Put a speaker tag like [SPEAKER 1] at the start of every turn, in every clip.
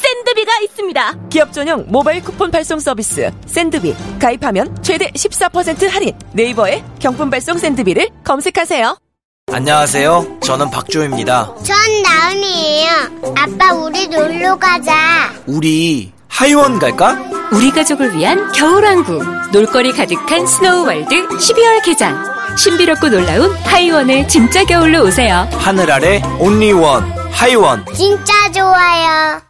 [SPEAKER 1] 센드비가 있습니다. 기업 전용 모바일 쿠폰 발송 서비스 센드비 가입하면 최대 14% 할인 네이버에 경품 발송 센드비를 검색하세요.
[SPEAKER 2] 안녕하세요. 저는 박조입니다.
[SPEAKER 3] 전 나은이에요. 아빠 우리 놀러 가자.
[SPEAKER 2] 우리 하이원 갈까?
[SPEAKER 4] 우리 가족을 위한 겨울왕국 놀거리 가득한 스노우월드 12월 개장 신비롭고 놀라운 하이원의 진짜 겨울로 오세요
[SPEAKER 2] 하늘 아래 온리원 하이원.
[SPEAKER 3] 진짜 좋아요.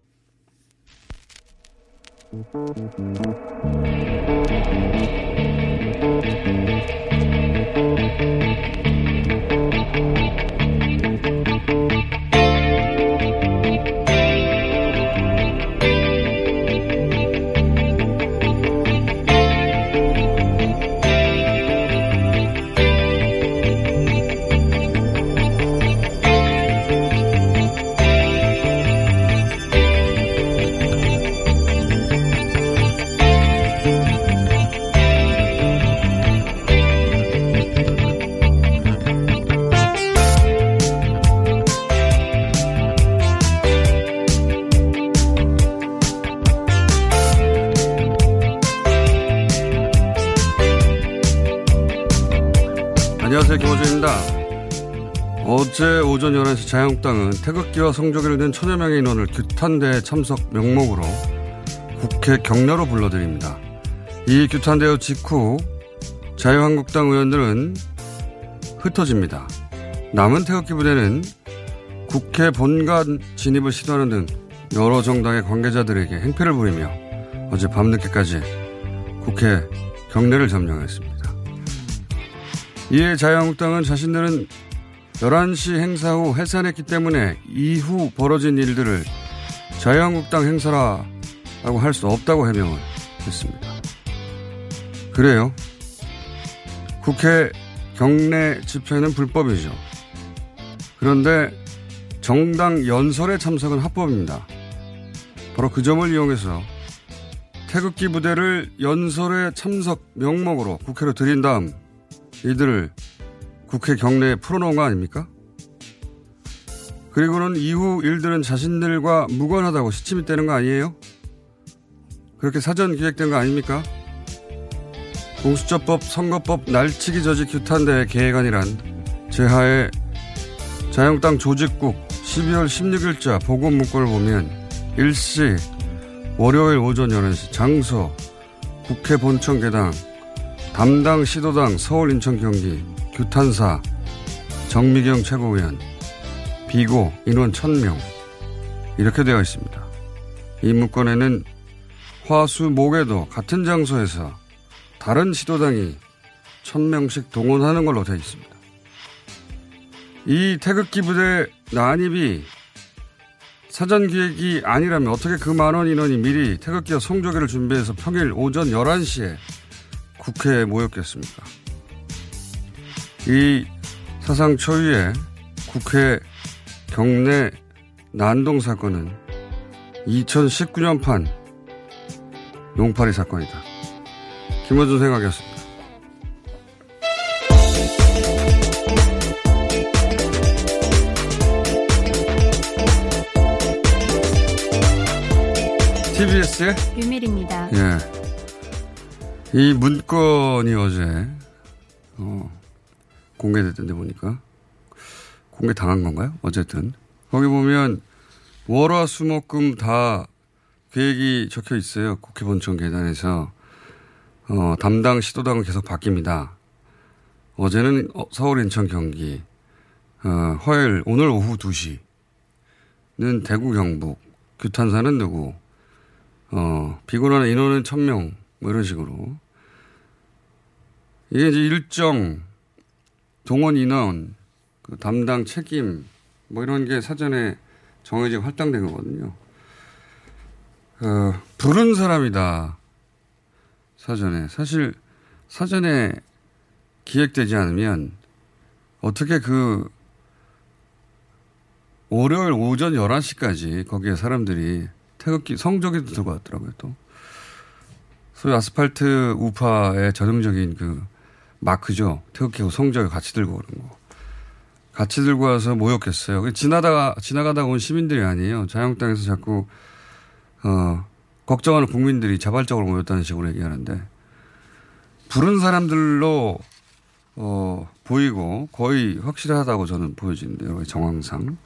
[SPEAKER 5] 안 어제 오전 11시 자유한국당은 태극기와 성조기를 든 천여 명의 인원을 규탄대회 참석 명목으로 국회 격려로 불러드립니다. 이 규탄대회 직후 자유한국당 의원들은 흩어집니다. 남은 태극기 부대는 국회 본관 진입을 시도하는 등 여러 정당의 관계자들에게 행패를 부리며 어제 밤늦게까지 국회 경례를 점령했습니다. 이에 자유한국당은 자신들은 11시 행사 후 해산했기 때문에 이후 벌어진 일들을 자유한국당 행사라고 할 수 없다고 해명을 했습니다. 그래요. 국회 경내 집회는 불법이죠. 그런데 정당 연설에 참석은 합법입니다. 바로 그 점을 이용해서 태극기 부대를 연설에 참석 명목으로 국회로 들인 다음 이들을 국회 경내에 풀어놓은 거 아닙니까? 그리고는 이후 일들은 자신들과 무관하다고 시침이 떼는 거 아니에요? 그렇게 사전 기획된 거 아닙니까? 공수처법, 선거법, 날치기 저지 규탄대회 계획안이란 제하에 자유한국당 조직국 12월 16일자 보고 문건을 보면 일시 월요일 오전 11시 장소 국회 본청 계당 담당 시도당 서울 인천 경기 규탄사 정미경 최고위원 비고 인원 1000명 이렇게 되어 있습니다. 이 문건에는 화수 목에도 같은 장소에서 다른 시도당이 1000명씩 동원하는 걸로 되어 있습니다. 이 태극기 부대 난입이 사전 기획이 아니라면 어떻게 그 많은 인원이 미리 태극기와 성조기를 준비해서 평일 오전 11시에 국회에 모였겠습니까? 이 사상 초유의 국회 경내 난동 사건은 2019년 판 용파리 사건이다. 김원준 생각이었습니다. TBS의
[SPEAKER 6] 유밀입니다.
[SPEAKER 5] 예. 이 문건이 어제 어, 공개됐던데 보니까. 공개 당한 건가요? 어쨌든. 거기 보면 월화 수목금 다 계획이 적혀 있어요. 국회 본청 계단에서. 어, 담당 시도당은 계속 바뀝니다. 어제는 어, 서울, 인천, 경기. 어, 화요일, 오늘 오후 2시는 대구, 경북. 규탄사는 누구. 어, 비곤한 인원은 1000명. 뭐 이런 식으로. 이게 이제 일정, 동원 인원, 그 담당 책임, 뭐 이런 게 사전에 정해지고 할당된 거거든요. 어, 부른 사람이다. 사전에. 사실, 사전에 기획되지 않으면 어떻게 그 월요일 오전 11시까지 거기에 사람들이 태극기, 성적에도 들어갔더라고요, 또. 소위 아스팔트 우파의 전형적인 그 마크죠. 태극기하고 성적을 같이 들고 오는 거. 같이 들고 와서 모욕했어요. 지나다가, 지나가다 온 시민들이 아니에요. 자영당에서 자꾸, 어, 걱정하는 국민들이 자발적으로 모였다는 식으로 얘기하는데, 부른 사람들로, 어, 보이고 거의 확실하다고 저는 보여지는데요. 정황상.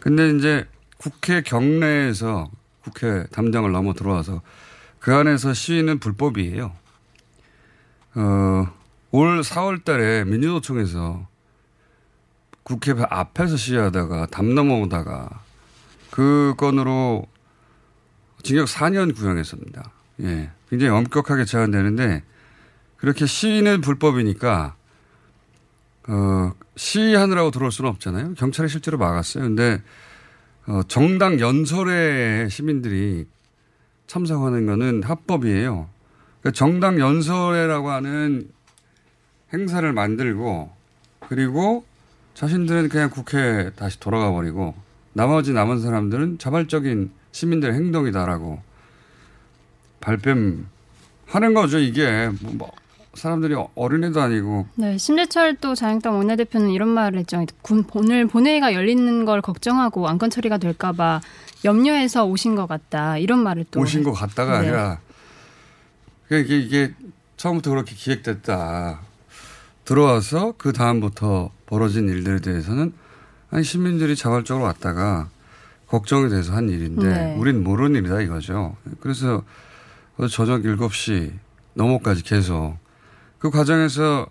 [SPEAKER 5] 근데 이제 국회 경내에서 국회 담장을 넘어 들어와서 그 안에서 시위는 불법이에요. 어, 올 4월 달에 민주노총에서 국회 앞에서 시위하다가 담 넘어오다가 그 건으로 징역 4년 구형했습니다. 예. 굉장히 엄격하게 제한되는데 그렇게 시위는 불법이니까 어, 시위하느라고 들어올 수는 없잖아요. 경찰이 실제로 막았어요. 근데 어, 정당 연설에 시민들이 참석하는 거는 합법이에요. 그러니까 정당 연설회라고 하는 행사를 만들고 그리고 자신들은 그냥 국회에 다시 돌아가 버리고 나머지 남은 사람들은 자발적인 시민들의 행동이다라고 발뺌하는 거죠. 이게 뭐 사람들이 어린애도 아니고.
[SPEAKER 6] 네, 심재철 또 자영당 원내대표는 이런 말을 했죠. 군, 오늘 본회의가 열리는 걸 걱정하고 안건 처리가 될까봐 염려해서 오신 것 같다. 이런 말을 또.
[SPEAKER 5] 오신 것 같다가
[SPEAKER 6] 네.
[SPEAKER 5] 아니라 이게, 이게 처음부터 그렇게 기획됐다. 들어와서 그 다음부터 벌어진 일들에 대해서는 아니 시민들이 자발적으로 왔다가 걱정이 돼서 한 일인데
[SPEAKER 6] 네.
[SPEAKER 5] 우린 모르는 일이다 이거죠. 그래서 저녁 7시 넘어까지 계속 그 과정에서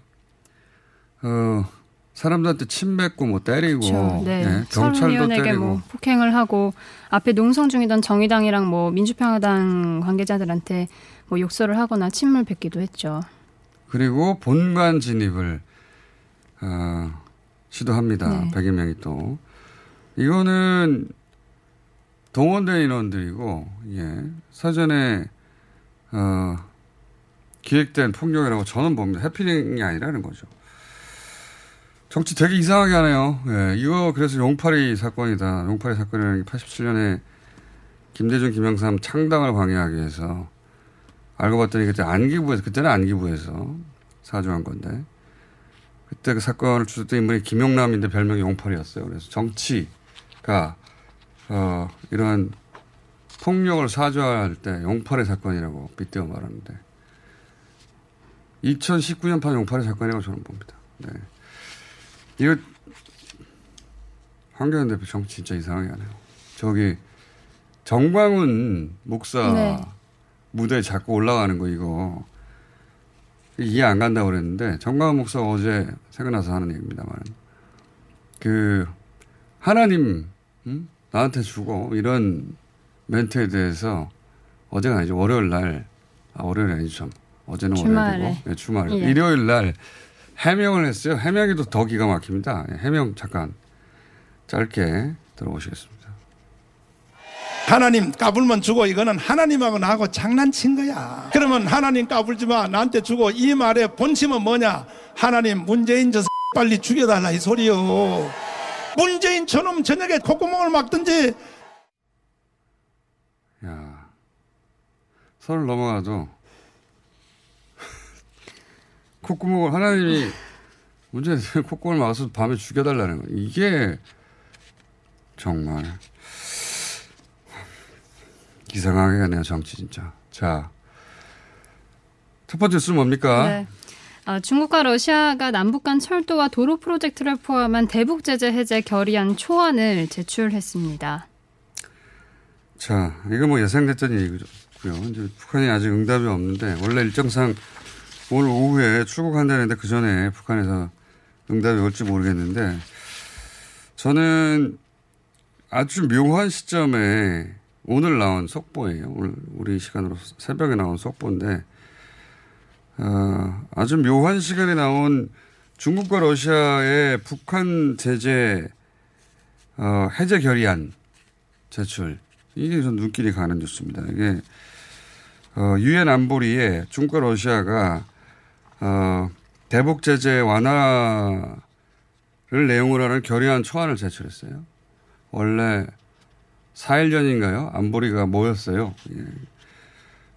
[SPEAKER 5] 어 사람들한테 침 뱉고 뭐 때리고
[SPEAKER 6] 그렇죠. 네.
[SPEAKER 5] 예, 경찰도 때리고
[SPEAKER 6] 뭐 폭행을 하고 앞에 농성 중이던 정의당이랑 뭐 민주평화당 관계자들한테 뭐 욕설을 하거나 침을 뱉기도 했죠.
[SPEAKER 5] 그리고 본관 진입을 어, 시도합니다.
[SPEAKER 6] 네.
[SPEAKER 5] 100여 명이 또 이거는 동원된 인원들이고 예, 사전에 어, 기획된 폭력이라고 저는 봅니다. 해피닝이 아니라는 거죠. 정치 되게 이상하게 하네요. 예, 이거 그래서 용파리 사건이다. 용파리 사건이라는 게 87년에 김대중, 김영삼 창당을 방해하기 위해서 알고 봤더니 그때 안기부에서 그때는 안기부에서 사주한 건데 그때 그 사건을 주셨던 인물이 김용남인데 별명이 용팔이었어요. 그래서 정치가 어, 이런 폭력을 사주할 때 용팔의 사건이라고 빗대어 말하는데 2019년판 용팔의 사건이라고 저는 봅니다. 네. 이거 황교안 대표 정치 진짜 이상하게 하네요. 저기 정광훈 목사
[SPEAKER 6] 네.
[SPEAKER 5] 무대에 자꾸 올라가는 거 이거. 이해 안 간다고 그랬는데 정광훈 목사가 어제 생각나서 하는 얘기입니다만. 그 하나님 음? 나한테 주고 이런 멘트에 대해서 어제가 아니죠. 월요일 날. 아, 월요일이 아니죠 참. 어제는
[SPEAKER 6] 주말에.
[SPEAKER 5] 월요일이고. 네, 주말
[SPEAKER 6] 예.
[SPEAKER 5] 일요일 날 해명을 했어요. 해명이 또더 기가 막힙니다. 예, 해명 잠깐 짧게 들어보시겠습니다.
[SPEAKER 7] 하나님 까불면 주고 이거는 하나님하고 나하고 장난친 거야. 그러면 하나님 까불지 마. 나한테 주고 이 말의 본심은 뭐냐? 하나님 문재인 저 빨리 죽여달라 이 소리요. 문재인 저놈 저녁에 콧구멍을 막든지
[SPEAKER 5] 야 서울 넘어가도 콧구멍을 하나님이 문제 콧구멍을 막아서 밤에 죽여달라는 거 이게 정말 이상하게 가네요, 정치 진짜. 자. 첫 번째 뉴스는 뭡니까?
[SPEAKER 6] 네. 아, 중국과 러시아가 남북 간 철도와 도로 프로젝트를 포함한 대북 제재 해제 결의안 초안을 제출했습니다.
[SPEAKER 5] 자, 이거 뭐 예상됐던 얘기고요. 이제 북한이 아직 응답이 없는데 원래 일정상 오늘 오후에 출국한다는데 그 전에 북한에서 응답이 올지 모르겠는데 저는 아주 묘한 시점에 오늘 나온 속보예요. 오늘 우리 시간으로 새벽에 나온 속보인데 어, 아주 묘한 시간에 나온 중국과 러시아의 북한 제재 어, 해제 결의안 제출 이게 좀 눈길이 가는 뉴스입니다. 이게 어, 유엔 안보리에 중국과 러시아가 어, 대북 제재 완화를 내용으로 하는 결의안 초안을 제출했어요. 원래 4일 전인가요? 안보리가 모였어요. 예.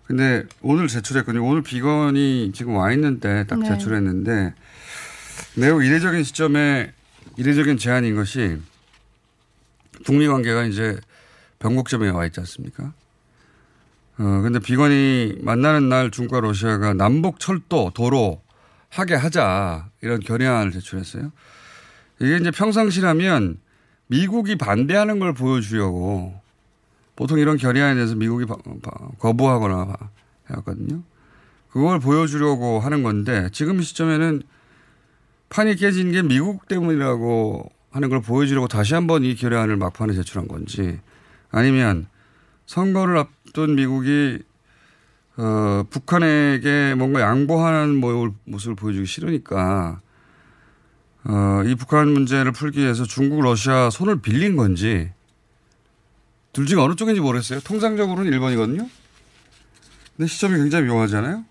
[SPEAKER 5] 근데 오늘 제출했거든요. 오늘 비건이 지금 와 있는데 딱
[SPEAKER 6] 네.
[SPEAKER 5] 제출했는데 매우 이례적인 시점에 이례적인 제안인 것이 북미 관계가 이제 변곡점에 와 있지 않습니까? 어, 근데 비건이 만나는 날 중국과 러시아가 남북 철도, 도로 하게 하자 이런 결의안을 제출했어요. 이게 이제 평상시라면 미국이 반대하는 걸 보여주려고 보통 이런 결의안에 대해서 미국이 거부하거나 바- 해왔거든요. 그걸 보여주려고 하는 건데 지금 시점에는 판이 깨진 게 미국 때문이라고 하는 걸 보여주려고 다시 한번 이 결의안을 막판에 제출한 건지 아니면 선거를 앞둔 미국이 어, 북한에게 뭔가 양보하는 모- 모습을 보여주기 싫으니까 어, 이 북한 문제를 풀기 위해서 중국, 러시아 손을 빌린 건지 둘 중에 어느 쪽인지 모르겠어요. 통상적으로는 1번이거든요. 근데 시점이 굉장히 묘하잖아요.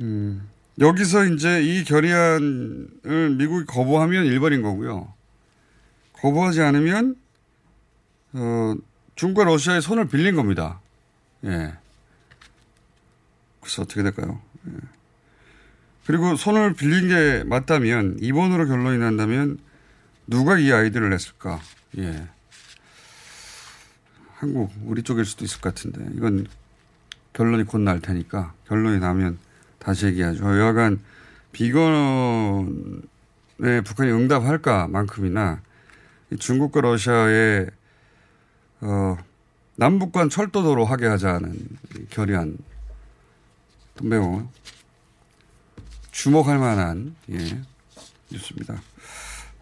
[SPEAKER 5] 음, 여기서 이제 이 결의안을 미국이 거부하면 1번인 거고요. 거부하지 않으면 어, 중국과 러시아의 손을 빌린 겁니다. 예. 그래서 어떻게 될까요? 예. 그리고 손을 빌린 게 맞다면 2번으로 결론이 난다면 누가 이 아이디어를 냈을까? 예. 한국 우리 쪽일 수도 있을 것 같은데 이건 결론이 곧 날 테니까 결론이 나면 다시 얘기하죠. 여하간 비건에 북한이 응답할까만큼이나 이 중국과 러시아의 어, 남북 간 철도도로 하게 하자는 이 결의안 또 매우 주목할 만한 예, 뉴스입니다.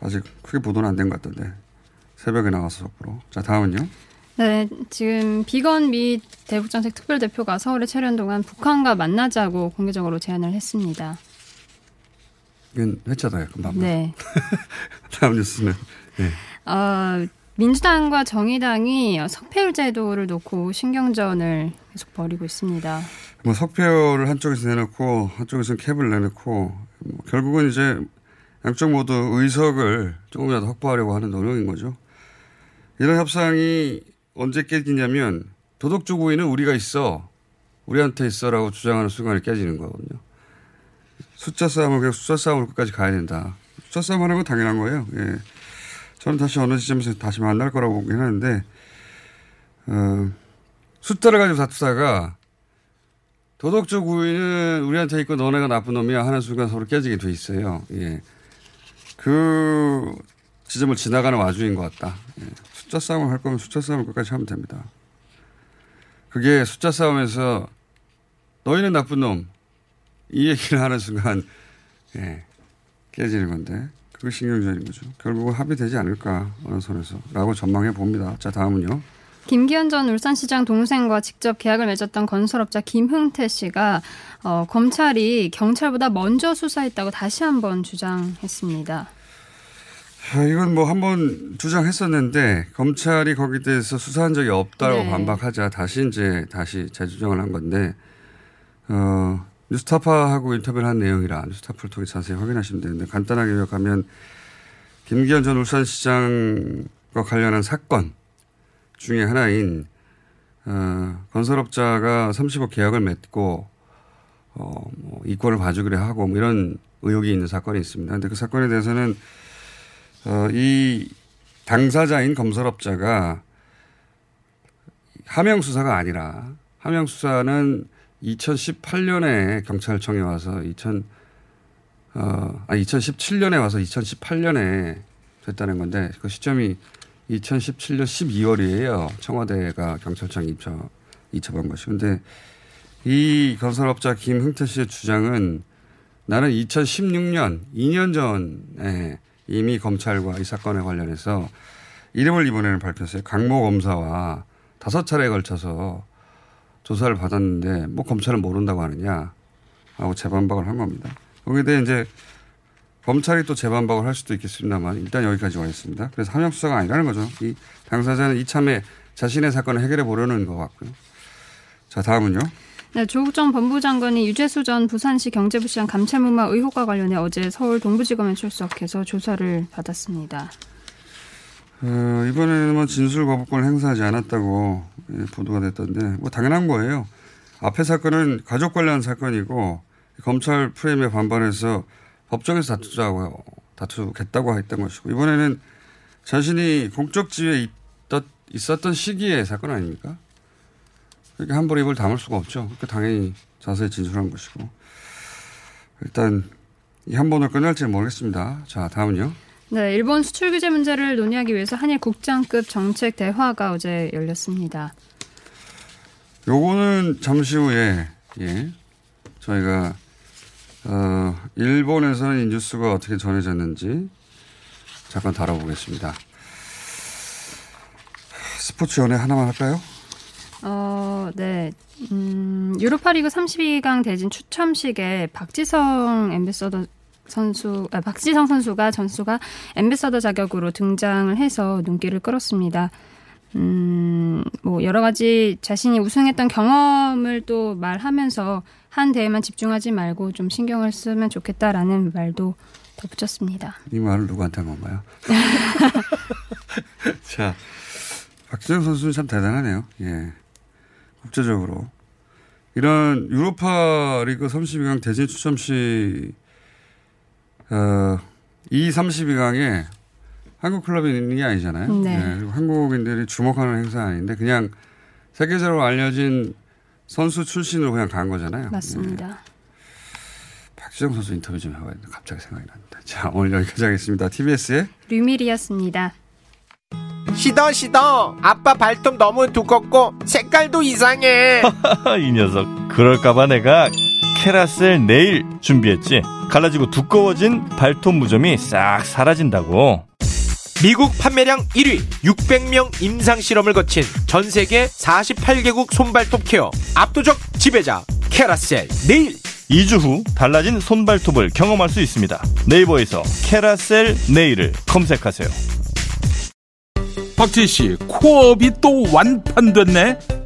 [SPEAKER 5] 아직 크게 보도는 안 된 것 같던데 새벽에 나가서 속보로. 자 다음은요.
[SPEAKER 6] 네, 지금 비건 미 대북정책 특별대표가 서울에 체류한 동안 북한과 만나자고 공개적으로 제안을 했습니다.
[SPEAKER 5] 이건 회차다요 금방.
[SPEAKER 6] 네.
[SPEAKER 5] 다음 뉴스는 네.
[SPEAKER 6] 어, 민주당과 정의당이 석패율 제도를 놓고 신경전을 계속 벌이고 있습니다.
[SPEAKER 5] 뭐 석표를 한쪽에서 내놓고 한쪽에서는 캡을 내놓고 뭐 결국은 이제 양쪽 모두 의석을 조금이라도 확보하려고 하는 노력인 거죠. 이런 협상이 언제 깨지냐면 도덕적 우위는 우리가 있어 우리한테 있어라고 주장하는 순간에 깨지는 거거든요. 숫자 싸움을 계속 숫자 싸움을 끝까지 가야 된다. 숫자 싸움 하는 건 당연한 거예요. 예. 저는 다시 어느 시점에서 다시 만날 거라고 보긴 하는데 어, 숫자를 가지고 다투다가 도덕적 우위는 우리한테 있고 너네가 나쁜 놈이야 하는 순간 서로 깨지게 돼 있어요. 예. 그 지점을 지나가는 와중인 것 같다. 예. 숫자 싸움을 할 거면 숫자 싸움을 끝까지 하면 됩니다. 그게 숫자 싸움에서 너희는 나쁜 놈. 이 얘기를 하는 순간, 예, 깨지는 건데, 그게 신경전인 거죠. 결국은 합의되지 않을까, 어느 선에서. 라고 전망해 봅니다. 자, 다음은요.
[SPEAKER 6] 김기현 전 울산시장 동생과 직접 계약을 맺었던 건설업자 김흥태 씨가 어, 검찰이 경찰보다 먼저 수사했다고 다시 한번 주장했습니다.
[SPEAKER 5] 아, 이건 뭐 한번 주장했었는데 검찰이 거기에 대해서 수사한 적이 없다고
[SPEAKER 6] 네.
[SPEAKER 5] 반박하자 다시 이제 다시 재주장을 한 건데 어 뉴스타파하고 인터뷰를 한 내용이라 뉴스타파를 통해 자세히 확인하시면 되는데 간단하게 요약하면 김기현 전 울산시장과 관련한 사건 중에 하나인 어, 건설업자가 30억 계약을 맺고 어, 뭐 이권을 봐주기로 하고 뭐 이런 의혹이 있는 사건이 있습니다. 근데 그 사건에 대해서는 어, 이 당사자인 건설업자가 하명 수사가 아니라 하명 수사는 2018년에 경찰청에 와서 2000 어, 아 2017년에 와서 2018년에 됐다는 건데 그 시점이 2017년 12월이에요. 청와대가 경찰청 입처 입처한 것이. 근데 이 건설업자 김흥태 씨의 주장은 나는 2016년 2년 전에 이미 검찰과 이 사건에 관련해서 이름을 이번에는 밝혔어요. 강모 검사와 다섯 차례에 걸쳐서 조사를 받았는데 뭐 검찰은 모른다고 하느냐 하고 재반박을 한 겁니다. 거기에 대해 이제 검찰이 또 재반박을 할 수도 있겠습니다만 일단 여기까지 와 있습니다. 그래서 함명 수사가 아니라는 거죠. 이 당사자는 이참에 자신의 사건을 해결해 보려는 것 같고요. 자 다음은요.
[SPEAKER 6] 네, 조국 전 법무부 장관이 유재수 전 부산시 경제부시장 감찰무마 의혹과 관련해 어제 서울 동부지검에 출석해서 조사를 받았습니다.
[SPEAKER 5] 어, 이번에는 뭐 진술 거부권을 행사하지 않았다고 예, 보도가 됐던데 뭐 당연한 거예요. 앞에 사건은 가족 관련 사건이고 검찰 프레임에 반발해서 법정에서 다투자고 다투겠다고 했던 것이고 이번에는 자신이 공적 지위에 있었던 시기의 사건 아닙니까? 그렇게 함부로 입을 담을 수가 없죠. 그러니까 당연히 자세히 진술한 것이고 일단 이 한 번을 끝날지는 모르겠습니다. 자 다음은요.
[SPEAKER 6] 네, 일본 수출 규제 문제를 논의하기 위해서 한일 국장급 정책 대화가 어제 열렸습니다.
[SPEAKER 5] 요거는 잠시 후에 예 저희가 어, 일본에서는 이 뉴스가 어떻게 전해졌는지 잠깐 다뤄보겠습니다. 스포츠 연애 하나만 할까요?
[SPEAKER 6] 어, 네. 음, 유로파리그 32강 대진 추첨식에 박지성 엠베서더 선수, 아, 박지성 선수가 전수가 엠베서더 자격으로 등장을 해서 눈길을 끌었습니다. 음, 뭐, 여러 가지 자신이 우승했던 경험을 또 말하면서 한 대회만 집중하지 말고 좀 신경을 쓰면 좋겠다라는 말도 덧붙였습니다.
[SPEAKER 5] 이 말을 누구한테 한 건가요? 자, 박지성 선수는 참 대단하네요. 예. 국제적으로. 이런 유로파 리그 32강 대진 추첨식, 어, 이 32강에 한국 클럽이 있는 게 아니잖아요.
[SPEAKER 6] 네.
[SPEAKER 5] 네. 그리고 한국인들이 주목하는 행사 아닌데 그냥 세계적으로 알려진 선수 출신으로 그냥 간 거잖아요.
[SPEAKER 6] 맞습니다.
[SPEAKER 5] 네. 박지성 선수 인터뷰 좀 해봐야 돼. 갑자기 생각이 납니다. 자, 오늘 여기까지 하겠습니다. TBS의
[SPEAKER 6] 류밀이었습니다.
[SPEAKER 8] 시더 시더 아빠 발톱 너무 두껍고 색깔도 이상해
[SPEAKER 9] 이 녀석 그럴까봐 내가 캐라셀 네일 준비했지. 갈라지고 두꺼워진 발톱 무좀이 싹 사라진다고.
[SPEAKER 8] 미국 판매량 1위 600명 임상 실험을 거친 전 세계 48개국 손발톱 케어 압도적 지배자 캐라셀 네일.
[SPEAKER 9] 2주 후 달라진 손발톱을 경험할 수 있습니다. 네이버에서 케라셀 네일을 검색하세요.
[SPEAKER 10] 박지희 씨, 코업이 또 완판됐네?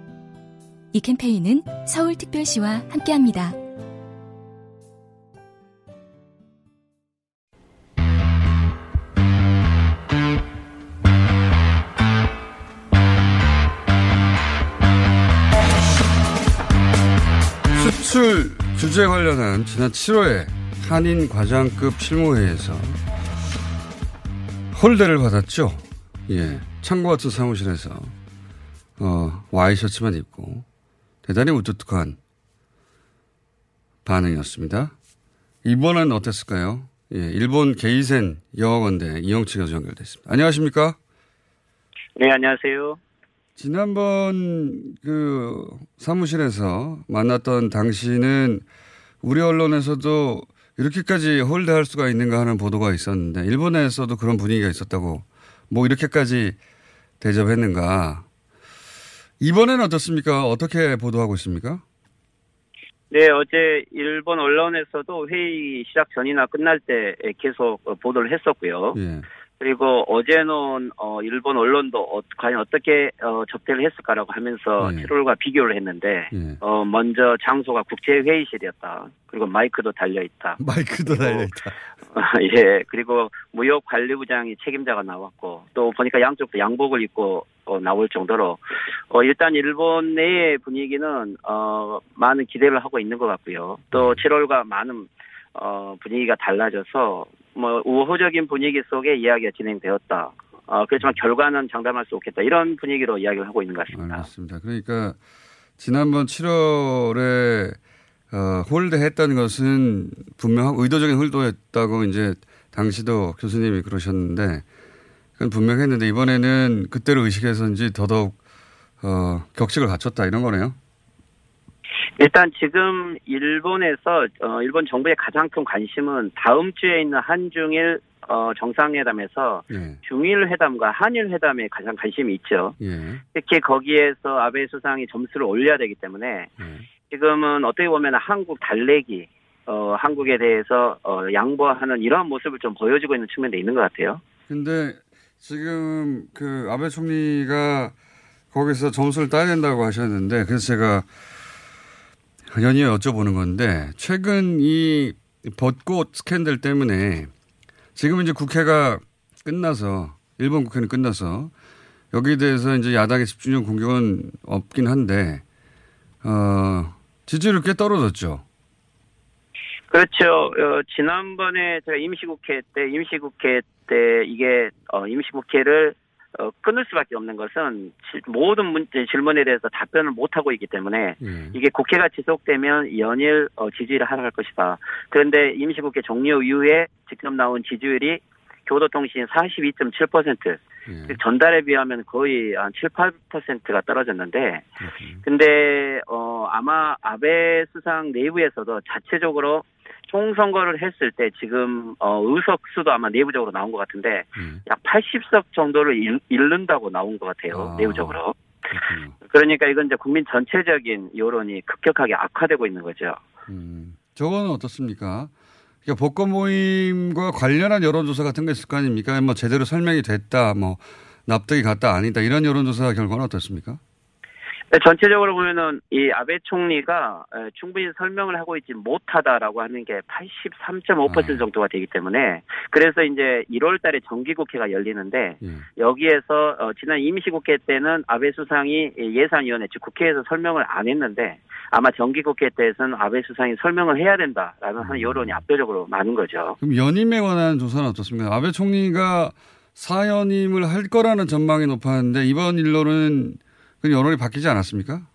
[SPEAKER 11] 이 캠페인은 서울특별시와 함께합니다.
[SPEAKER 5] 수출 규제 관련한 지난 7월에 한인 과장급 실무회에서 홀대를 받았죠. 예. 창고 같은 사무실에서, 어, 와이셔츠만 입고, 대단히 우뚝뚝한 반응이었습니다. 이번엔 어땠을까요? 예. 일본 게이센 여학원대 이영치 교수 연결됐습니다. 안녕하십니까?
[SPEAKER 12] 네, 안녕하세요.
[SPEAKER 5] 지난번 그 사무실에서 만났던 당시는 우리 언론에서도 이렇게까지 홀대할 수가 있는가 하는 보도가 있었는데 일본에서도 그런 분위기가 있었다고 뭐 이렇게까지 대접했는가 이번에는 어떻습니까? 어떻게 보도하고 있습니까?
[SPEAKER 12] 네, 어제 일본 언론에서도 회의 시작 전이나 끝날 때 계속 보도를 했었고요.
[SPEAKER 5] 예.
[SPEAKER 12] 그리고 어제는 어, 일본 언론도 어, 과연 어떻게 어, 접대를 했을까라고 하면서
[SPEAKER 5] 예.
[SPEAKER 12] 7월과 비교를 했는데
[SPEAKER 5] 예.
[SPEAKER 12] 어, 먼저 장소가 국제회의실이었다. 그리고 마이크도 달려 있다.
[SPEAKER 5] 마이크도 달려있다.
[SPEAKER 12] 예, 그리고 무역관리부장이 책임자가 나왔고 또 보니까 양쪽도 양복을 입고 어, 나올 정도로 어, 일단 일본 내의 분위기는 어, 많은 기대를 하고 있는 것 같고요. 또 7월과 많은 어, 분위기가 달라져서 뭐 우호적인 분위기 속에 이야기가 진행되었다. 어, 그렇지만 결과는 장담할 수 없겠다. 이런 분위기로 이야기를 하고 있는 것 같습니다.
[SPEAKER 5] 알겠습니다. 그러니까 지난번 7월에 어, 홀대했다는 것은 분명하고 의도적인 홀대했다고 이제 당시도 교수님이 그러셨는데 그건 분명했는데 이번에는 그때를 의식해서인지 더더욱 어, 격식을 갖췄다 이런 거네요.
[SPEAKER 12] 일단 지금 일본에서 어, 일본 정부의 가장 큰 관심은 다음 주에 있는 한중일 어, 정상회담에서
[SPEAKER 5] 예.
[SPEAKER 12] 중일 회담과 한일 회담에 가장 관심이 있죠.
[SPEAKER 5] 예.
[SPEAKER 12] 특히 거기에서 아베 수상이 점수를 올려야 되기 때문에 지금은 어떻게 보면 한국 달래기 어, 한국에 대해서 어, 양보하는 이러한 모습을 좀 보여주고 있는 측면도 있는 것 같아요.
[SPEAKER 5] 근데 지금 그 아베 총리가 거기서 점수를 따야 된다고 하셨는데 그래서 제가 연이어 여쭤보는 건데 최근 이 벚꽃 스캔들 때문에 지금 이제 국회가 끝나서 일본 국회는 끝나서 여기에 대해서 이제 야당의 집중적 공격은 없긴 한데 어 지지율이 꽤 떨어졌죠.
[SPEAKER 12] 그렇죠. 어, 지난번에 제가 임시국회 때 임시국회 때 이게 어, 임시국회를 어, 끊을 수밖에 없는 것은 지- 모든 문제 질문에 대해서 답변을 못 하고 있기 때문에 이게 국회가 지속되면 연일 어, 지지율이 하락할 것이다. 그런데 임시국회 종료 이후에 직접 나온 지지율이 교도통신 42.7%, 즉 전달에 비하면 거의 한 7, 8%가 떨어졌는데, 근데 어 아마 아베 수상 내부에서도 자체적으로 총선거를 했을 때 지금 어 의석 수도 아마 내부적으로 나온 것 같은데 약 80석 정도를 잃, 잃는다고 나온 것 같아요 내부적으로. 그러니까 이건 이제 국민 전체적인 여론이 급격하게 악화되고 있는 거죠.
[SPEAKER 5] 저거는 어떻습니까? 그러니까 복권 모임과 관련한 여론조사 같은 게 있을 거 아닙니까? 뭐 제대로 설명이 됐다, 뭐 납득이 갔다 아니다 이런 여론조사 결과는 어떻습니까?
[SPEAKER 12] 네, 전체적으로 보면은 이 아베 총리가 에, 충분히 설명을 하고 있지 못하다라고 하는 게 83.5% 정도가 되기 때문에 그래서 이제 1월 달에 정기국회가 열리는데 여기에서 어, 지난 임시국회 때는 아베 수상이 예산위원회 즉 국회에서 설명을 안 했는데 아마 정기국회 때에서는 아베 수상이 설명을 해야 된다라는 하는 여론이 압도적으로 많은 거죠.
[SPEAKER 5] 그럼 연임에 관한 조사는 어떻습니까? 아베 총리가 사연임을 할 거라는 전망이 높았는데 이번 일로는 그 여론이 바뀌지 않았습니까?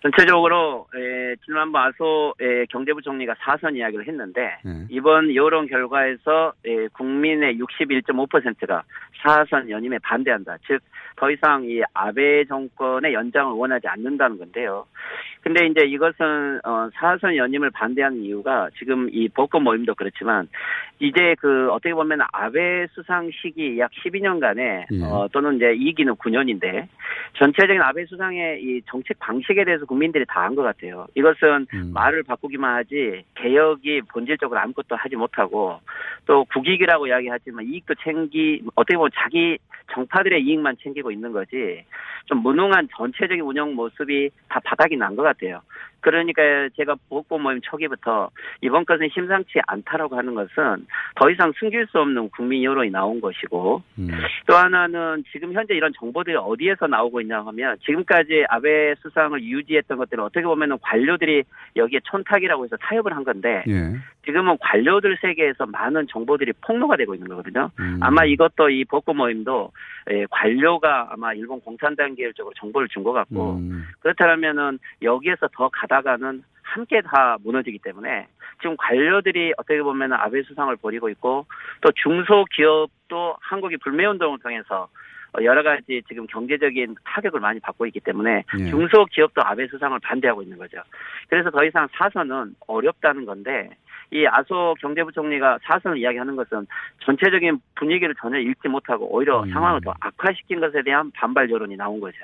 [SPEAKER 12] 전체적으로 에, 지난번 아소 에, 경제부 총리가 사선 이야기를 했는데
[SPEAKER 5] 네.
[SPEAKER 12] 이번 여론 결과에서 에, 국민의 61.5%가 사선 연임에 반대한다. 즉 더 이상 이 아베 정권의 연장을 원하지 않는다는 건데요. 근데 이제 이것은 어, 사선 연임을 반대하는 이유가 지금 이 복권 모임도 그렇지만 이제 그 어떻게 보면 아베 수상 시기 약 12년간에
[SPEAKER 5] 예.
[SPEAKER 12] 어, 또는 이제 2기는 9년인데 전체적인 아베 수상의 이 정책 방식에 대해서 국민들이 다 안 것 같아요. 이것은 말을 바꾸기만 하지 개혁이 본질적으로 아무것도 하지 못하고 또 국익이라고 이야기하지만 이익도 챙기 어떻게 보면 자기 정파들의 이익만 챙기고 있는 거지 좀 무능한 전체적인 운영 모습이 다 바닥이 난 것 같아요. 그러니까 제가 보고 모임 초기부터 이번 것은 심상치 않다라고 하는 것은 더 이상 숨길 수 없는 국민 여론이 나온 것이고
[SPEAKER 5] 음.
[SPEAKER 12] 또 하나는 지금 현재 이런 정보들이 어디에서 나오고 있냐 하면 지금까지 아베 수상을 유지했던 것들은 어떻게 보면은 관료들이 여기에 촌탁이라고 해서 타협을 한 건데
[SPEAKER 5] 예.
[SPEAKER 12] 지금은 관료들 세계에서 많은 정보들이 폭로가 되고 있는 거거든요.
[SPEAKER 5] 음.
[SPEAKER 12] 아마 이것도 이 복고 모임도 예, 관료가 아마 일본 공산당 계열적으로 정보를 준 것 같고
[SPEAKER 5] 음.
[SPEAKER 12] 그렇다면은 여기에서 더 가다가는 함께 다 무너지기 때문에 지금 관료들이 어떻게 보면 아베 수상을 벌이고 있고 또 중소기업도 한국이 불매운동을 통해서 어, 여러 가지 지금 경제적인 타격을 많이 받고 있기 때문에
[SPEAKER 5] 예.
[SPEAKER 12] 중소기업도 아베 수상을 반대하고 있는 거죠. 그래서 더 이상 사선은 어렵다는 건데 이 아소 경제부총리가 사선을 이야기하는 것은 전체적인 분위기를 전혀 읽지 못하고 오히려
[SPEAKER 5] 음.
[SPEAKER 12] 상황을 더 악화시킨 것에 대한 반발 여론이 나온 거죠.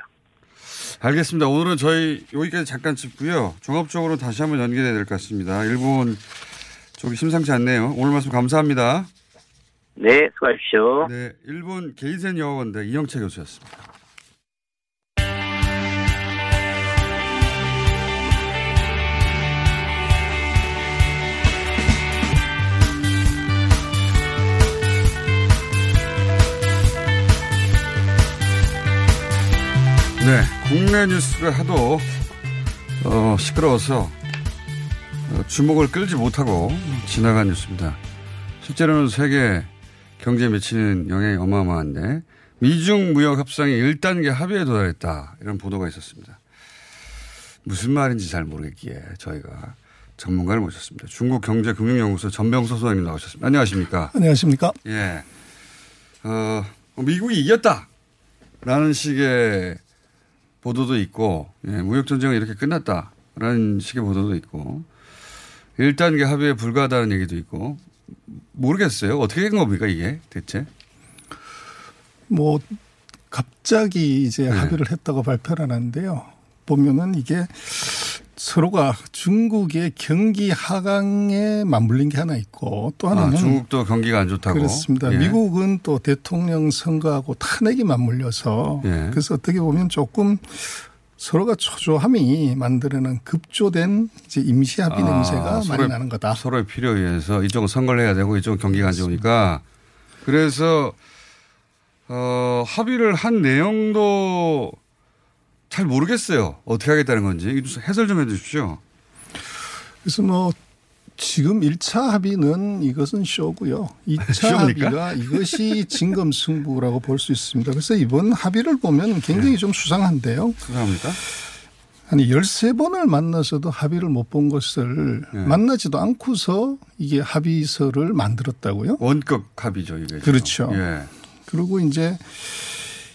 [SPEAKER 5] 알겠습니다. 오늘은 저희 여기까지 잠깐 짚고요. 종합적으로 다시 한번 연결해야 될 것 같습니다. 일본 쪽이 심상치 않네요. 오늘 말씀 감사합니다.
[SPEAKER 12] 네, 수고하십시오.
[SPEAKER 5] 네, 일본 게이센 여학원대 이영채 교수였습니다. 네, 국내 뉴스가 하도 어, 시끄러워서 어, 주목을 끌지 못하고 지나간 뉴스입니다. 실제로는 세계 경제에 미치는 영향이 어마어마한데 미중 무역 협상이 1단계 합의에 도달했다 이런 보도가 있었습니다. 무슨 말인지 잘 모르겠기에 저희가 전문가를 모셨습니다. 중국 경제금융연구소 전병서 소장님 나오셨습니다. 안녕하십니까?
[SPEAKER 13] 안녕하십니까?
[SPEAKER 5] 예. 어, 미국이 이겼다라는 식의 보도도 있고, 예, 무역 전쟁은 이렇게 끝났다라는 식의 보도도 있고, 1단계 합의에 불과하다는 얘기도 있고, 모르겠어요. 어떻게 된 겁니까, 이게 대체?
[SPEAKER 13] 뭐 갑자기 이제
[SPEAKER 5] 네.
[SPEAKER 13] 합의를 했다고 발표를 하는데요. 보면은 이게 서로가 중국의 경기 하강에 맞물린 게 하나 있고 또 하나는
[SPEAKER 5] 아, 중국도 경기가 안 좋다고.
[SPEAKER 13] 그렇습니다.
[SPEAKER 5] 예.
[SPEAKER 13] 미국은 또 대통령 선거하고 탄핵이 맞물려서
[SPEAKER 5] 예.
[SPEAKER 13] 그래서 어떻게 보면 조금 서로가 초조함이 만들어낸 급조된 이제 임시 합의 냄새가 많이
[SPEAKER 5] 서로의-
[SPEAKER 13] 나는 거다.
[SPEAKER 5] 서로의 필요에 의해서 이쪽은 선거를 해야 되고 이쪽은 경기가 안 좋으니까 그래서 어, 합의를 한 내용도 잘 모르겠어요. 어떻게 하겠다는 건지 해설 좀 해 주십시오.
[SPEAKER 13] 그래서 뭐 지금 1차 합의는 이것은 쇼고요. 2차
[SPEAKER 5] 쇼입니까?
[SPEAKER 13] 합의가 이것이 진검 승부라고 볼 수 있습니다. 그래서 이번 합의를 보면 굉장히 좀 수상한데요.
[SPEAKER 5] 수상합니까?
[SPEAKER 13] 아니 13번을 만나서도 합의를 못 본 것을
[SPEAKER 5] 네.
[SPEAKER 13] 만나지도 않고서 이게 합의서를 만들었다고요?
[SPEAKER 5] 원격 합의죠, 이게.
[SPEAKER 13] 그렇죠.
[SPEAKER 5] 예.
[SPEAKER 13] 그리고 이제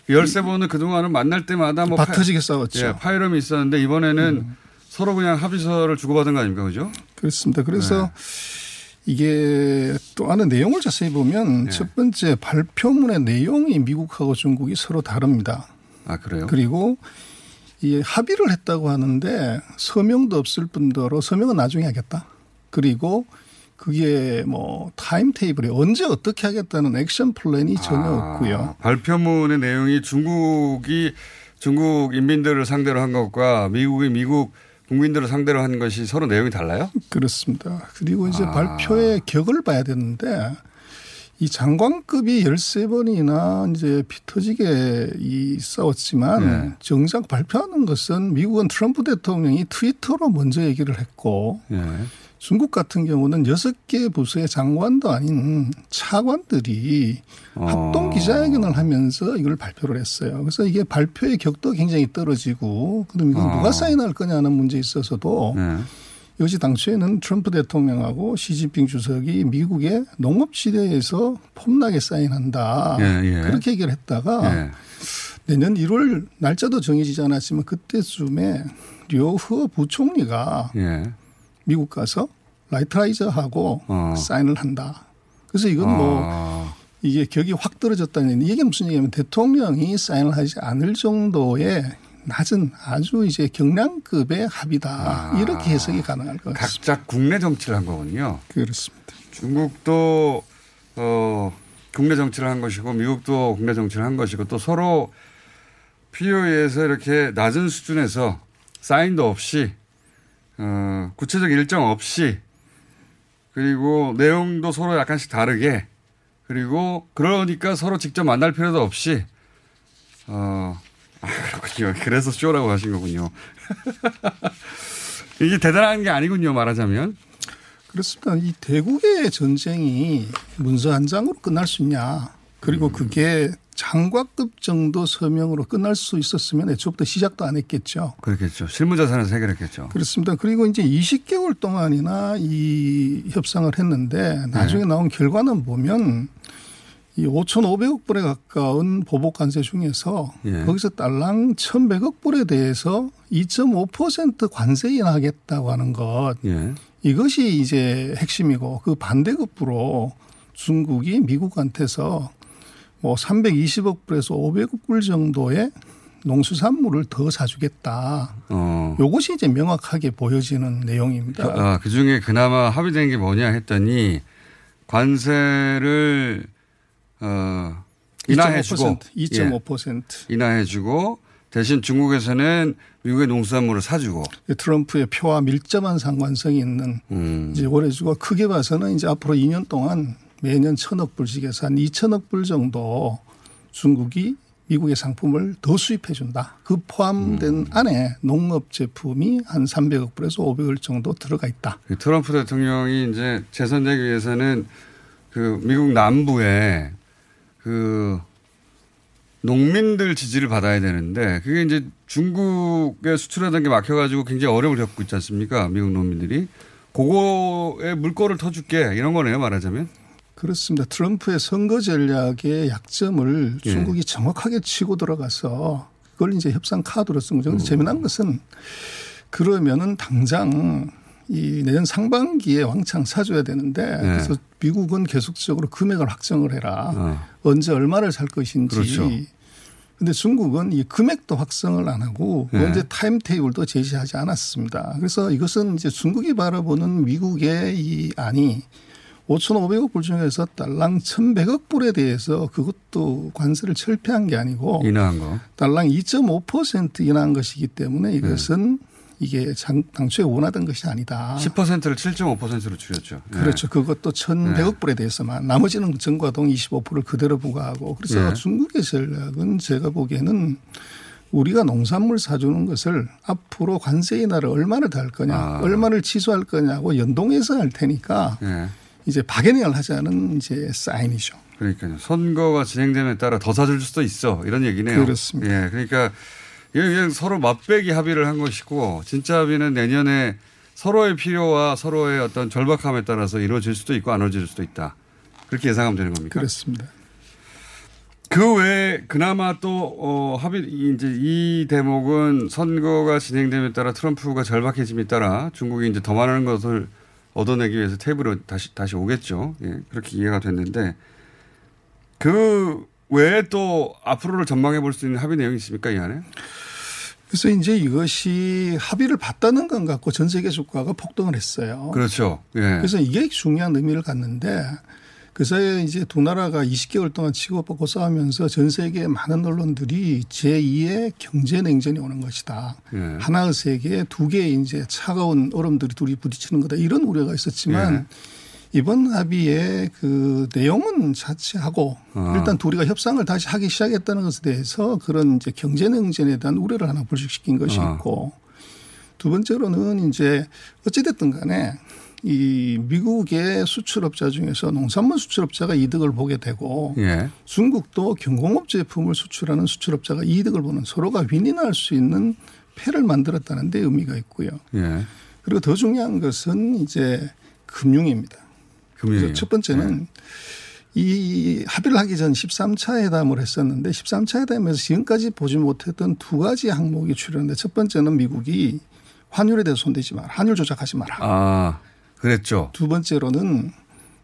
[SPEAKER 5] 13번은 그동안은 만날 때마다
[SPEAKER 13] 뭐박
[SPEAKER 5] 파-
[SPEAKER 13] 터지게 싸웠죠. 음.
[SPEAKER 5] 예, 파이럼이 있었는데 이번에는 서로 그냥 합의서를 주고받은 거 아닙니까? 그죠?
[SPEAKER 13] 그렇습니다. 그래서
[SPEAKER 5] 네.
[SPEAKER 13] 이게 또 하나 내용을 자세히 보면
[SPEAKER 5] 네.
[SPEAKER 13] 첫 번째 발표문의 내용이 미국하고 중국이 서로 다릅니다.
[SPEAKER 5] 아, 그래요?
[SPEAKER 13] 그리고 이 합의를 했다고 하는데 서명도 없을 뿐더러 서명은 나중에 하겠다. 그리고 그게 뭐 timetable이 언제 어떻게 하겠다는 action plan이 전혀
[SPEAKER 5] 아,
[SPEAKER 13] 없고요.
[SPEAKER 5] 발표문의 내용이 중국이 중국 인민들을 상대로 한 것과 미국이 미국 국민들을 상대로 한 것이 서로 내용이 달라요?
[SPEAKER 13] 그렇습니다. 그리고 이제
[SPEAKER 5] 아.
[SPEAKER 13] 발표의 격을 봐야 되는데 이 장관급이 13번이나 이제 피 터지게 이 싸웠지만
[SPEAKER 5] 네.
[SPEAKER 13] 정작 발표하는 것은 미국은 트럼프 대통령이 트위터로 먼저 얘기를 했고
[SPEAKER 5] 예.
[SPEAKER 13] 중국 같은 경우는 여섯 개 부서의 장관도 아닌 차관들이
[SPEAKER 5] 어.
[SPEAKER 13] 합동 기자회견을 하면서 이걸 발표를 했어요. 그래서 이게 발표의 격도 굉장히 떨어지고 그럼 이건
[SPEAKER 5] 어.
[SPEAKER 13] 누가 사인할 거냐는 문제에 있어서도
[SPEAKER 5] 네.
[SPEAKER 13] 여지 당초에는 트럼프 대통령하고 시진핑 주석이 미국의 농업지대에서 폼나게 사인한다.
[SPEAKER 5] 예, 예.
[SPEAKER 13] 그렇게 얘기를 했다가
[SPEAKER 5] 예.
[SPEAKER 13] 내년 1월 날짜도 정해지지 않았지만 그때쯤에 류허 부총리가
[SPEAKER 5] 예.
[SPEAKER 13] 미국 가서 라이트라이저하고
[SPEAKER 5] 어.
[SPEAKER 13] 사인을 한다. 그래서 이건 뭐
[SPEAKER 5] 아.
[SPEAKER 13] 이게 격이 확 떨어졌다는 얘기. 이게 무슨 얘기냐면 대통령이 사인을 하지 않을 정도의 낮은 아주 이제 경량급의 합의다.
[SPEAKER 5] 아.
[SPEAKER 13] 이렇게 해석이 가능할 것 같습니다.
[SPEAKER 5] 각자 국내 정치를 한 거군요.
[SPEAKER 13] 그렇습니다.
[SPEAKER 5] 중국도 어 국내 정치를 한 것이고 미국도 국내 정치를 한 것이고 또 서로 필요에 의해서 이렇게 낮은 수준에서 사인도 없이 어, 구체적 일정 없이 그리고 내용도 서로 약간씩 다르게 그리고 그러니까 서로 직접 만날 필요도 없이 어, 아, 그렇군요. 그래서 쇼라고 하신 거군요. 이게 대단한 게 아니군요. 말하자면.
[SPEAKER 13] 그렇습니다. 이 대국의 전쟁이 문서 한 장으로 끝날 수 있냐. 그리고
[SPEAKER 5] 음.
[SPEAKER 13] 그게 장과급 정도 서명으로 끝날 수 있었으면 애초부터 시작도 안 했겠죠.
[SPEAKER 5] 그렇겠죠. 실무자산에서 해결했겠죠.
[SPEAKER 13] 그렇습니다. 그리고 이제 20개월 동안이나 이 협상을 했는데 나중에 나온 결과는 보면 이 5,500억 불에 가까운 보복 관세 중에서
[SPEAKER 5] 예.
[SPEAKER 13] 거기서 딸랑 1,100억 불에 대해서 2.5% 관세 인하하겠다고 하는 것
[SPEAKER 5] 예.
[SPEAKER 13] 이것이 이제 핵심이고 그 반대급부로 중국이 미국한테서 뭐 320억 불에서 500억 불 정도의 농수산물을 더 사주겠다.
[SPEAKER 5] 어.
[SPEAKER 13] 요것이 이제 명확하게 보여지는 내용입니다.
[SPEAKER 5] 아, 그 중에 그나마 합의된 게 뭐냐 했더니 관세를 어 인하해주고
[SPEAKER 13] 2.5%.
[SPEAKER 5] 예, 인하해주고 대신 중국에서는 미국의 농수산물을 사주고
[SPEAKER 13] 트럼프의 표와 밀접한 상관성이 있는
[SPEAKER 5] 음.
[SPEAKER 13] 이제 올해 주가 크게 봐서는 이제 앞으로 2년 동안 매년 천억 불씩에서 한 2천억 불 정도 중국이 미국의 상품을 더 수입해 준다. 그 포함된
[SPEAKER 5] 음.
[SPEAKER 13] 안에 농업 제품이 한 300억 불에서 500억 정도 들어가 있다.
[SPEAKER 5] 그 트럼프 대통령이 이제 재선되기 위해서는 그 미국 남부에 그 농민들 지지를 받아야 되는데 그게 이제 중국에 수출하던 게 막혀가지고 굉장히 어려움을 겪고 있지 않습니까? 미국 농민들이. 그거에 물꼬를 터줄게 이런 거네요 말하자면.
[SPEAKER 13] 그렇습니다. 트럼프의 선거 전략의 약점을
[SPEAKER 5] 예.
[SPEAKER 13] 중국이 정확하게 치고 들어가서 그걸 이제 협상 카드로 쓴 거죠. 근데 재미난 것은 그러면은 당장 이 내년 상반기에 왕창 사줘야 되는데
[SPEAKER 5] 네.
[SPEAKER 13] 그래서 미국은 계속적으로 금액을 확정을 해라.
[SPEAKER 5] 어.
[SPEAKER 13] 언제 얼마를 살 것인지.
[SPEAKER 5] 그렇죠.
[SPEAKER 13] 근데 중국은 이 금액도 확정을 안 하고
[SPEAKER 5] 네.
[SPEAKER 13] 언제 타임 테이블도 제시하지 않았습니다. 그래서 이것은 이제 중국이 바라보는 미국의 이 안이 5,500억 불 중에서 달랑 1,100억 불에 대해서 그것도 관세를 철폐한 게 아니고
[SPEAKER 5] 인하한 거.
[SPEAKER 13] 달랑 2.5% 인하한 것이기 때문에 이것은 이게 장- 당초에 원하던 것이 아니다.
[SPEAKER 5] 10%를 7.5%로 줄였죠. 예.
[SPEAKER 13] 그렇죠. 그것도 1,100억
[SPEAKER 5] 네.
[SPEAKER 13] 불에 대해서만 나머지는 전과동 25%를 그대로 부과하고 그래서
[SPEAKER 5] 네.
[SPEAKER 13] 중국의 전략은 제가 보기에는 우리가 농산물 사주는 것을 앞으로 관세 인하를 얼마나 더할 거냐,
[SPEAKER 5] 아.
[SPEAKER 13] 얼마를 취소할 거냐고 연동해서 할 테니까
[SPEAKER 5] 예.
[SPEAKER 13] 이제 박연행을 하자는 이제 사인이죠.
[SPEAKER 5] 그러니까요. 선거가 진행됨에 따라 더 사줄 수도 있어. 이런 얘기네요.
[SPEAKER 13] 그렇습니다.
[SPEAKER 5] 예. 그러니까 그냥 서로 맞배기 합의를 한 것이고 진짜 합의는 내년에 서로의 필요와 서로의 어떤 절박함에 따라서 이루어질 수도 있고 안 이루어질 수도 있다. 그렇게 예상하면 되는 겁니까?
[SPEAKER 13] 그렇습니다.
[SPEAKER 5] 그 외에 그나마 또 어, 합의 이제 이 대목은 선거가 진행됨에 따라 트럼프가 절박해짐에 따라 중국이 이제 더 많은 것을 얻어내기 위해서 테이블에 다시 다시 오겠죠. 예, 그렇게 이해가 됐는데 그 외에 또 앞으로를 전망해 볼 수 있는 합의 내용이 있습니까 이 안에?
[SPEAKER 13] 그래서 이제 이것이 합의를 봤다는 건 갖고 전 세계 주가가 폭등을 했어요.
[SPEAKER 5] 그렇죠. 예.
[SPEAKER 13] 그래서 이게 중요한 의미를 갖는데 그 사이에 이제 두 나라가 20개월 동안 치고받고 싸우면서 전 세계 많은 언론들이 제2의 경제 냉전이 오는 것이다.
[SPEAKER 5] 예.
[SPEAKER 13] 하나의 세계에 두 개의 이제 차가운 얼음들이 둘이 부딪히는 거다. 이런 우려가 있었지만
[SPEAKER 5] 예.
[SPEAKER 13] 이번 합의의 그 내용은 자체하고
[SPEAKER 5] 아.
[SPEAKER 13] 일단 둘이가 협상을 다시 하기 시작했다는 것에 대해서 그런 이제 경제 냉전에 대한 우려를 하나 불식시킨 것이
[SPEAKER 5] 아.
[SPEAKER 13] 있고 두 번째로는 이제 어찌됐든 간에 이 미국의 수출업자 중에서 농산물 수출업자가 이득을 보게 되고
[SPEAKER 5] 예.
[SPEAKER 13] 중국도 경공업 제품을 수출하는 수출업자가 이득을 보는 서로가 윈윈할 수 있는 패를 만들었다는 데 의미가 있고요.
[SPEAKER 5] 예.
[SPEAKER 13] 그리고 더 중요한 것은 이제 금융입니다.
[SPEAKER 5] 금융이요.
[SPEAKER 13] 그래서 첫 번째는 이 합의를 하기 전 13차 회담을 했었는데 13차 회담에서 지금까지 보지 못했던 두 가지 항목이 출연했는데 첫 번째는 미국이 환율에 대해서 손대지 마라. 환율 조작하지 마라.
[SPEAKER 5] 아, 그랬죠.
[SPEAKER 13] 두 번째로는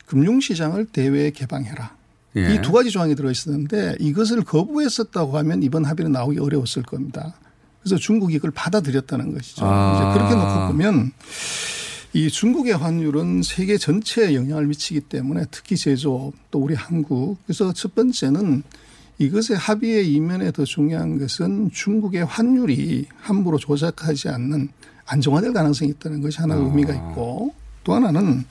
[SPEAKER 13] 금융시장을 대외 개방해라.
[SPEAKER 5] 예.
[SPEAKER 13] 이두 가지 조항이 들어 있었는데 이것을 거부했었다고 하면 이번 합의는 나오기 어려웠을 겁니다. 그래서 중국이 이걸 받아들였다는 것이죠.
[SPEAKER 5] 아.
[SPEAKER 13] 이제 그렇게 놓고 보면 이 중국의 환율은 세계 전체에 영향을 미치기 때문에 특히 제조업 또 우리 한국 그래서 첫 번째는 이것의 합의의 이면에 더 중요한 것은 중국의 환율이 함부로 조작하지 않는 안정화될 가능성이 있다는 것이 하나 의미가 있고 또 하나는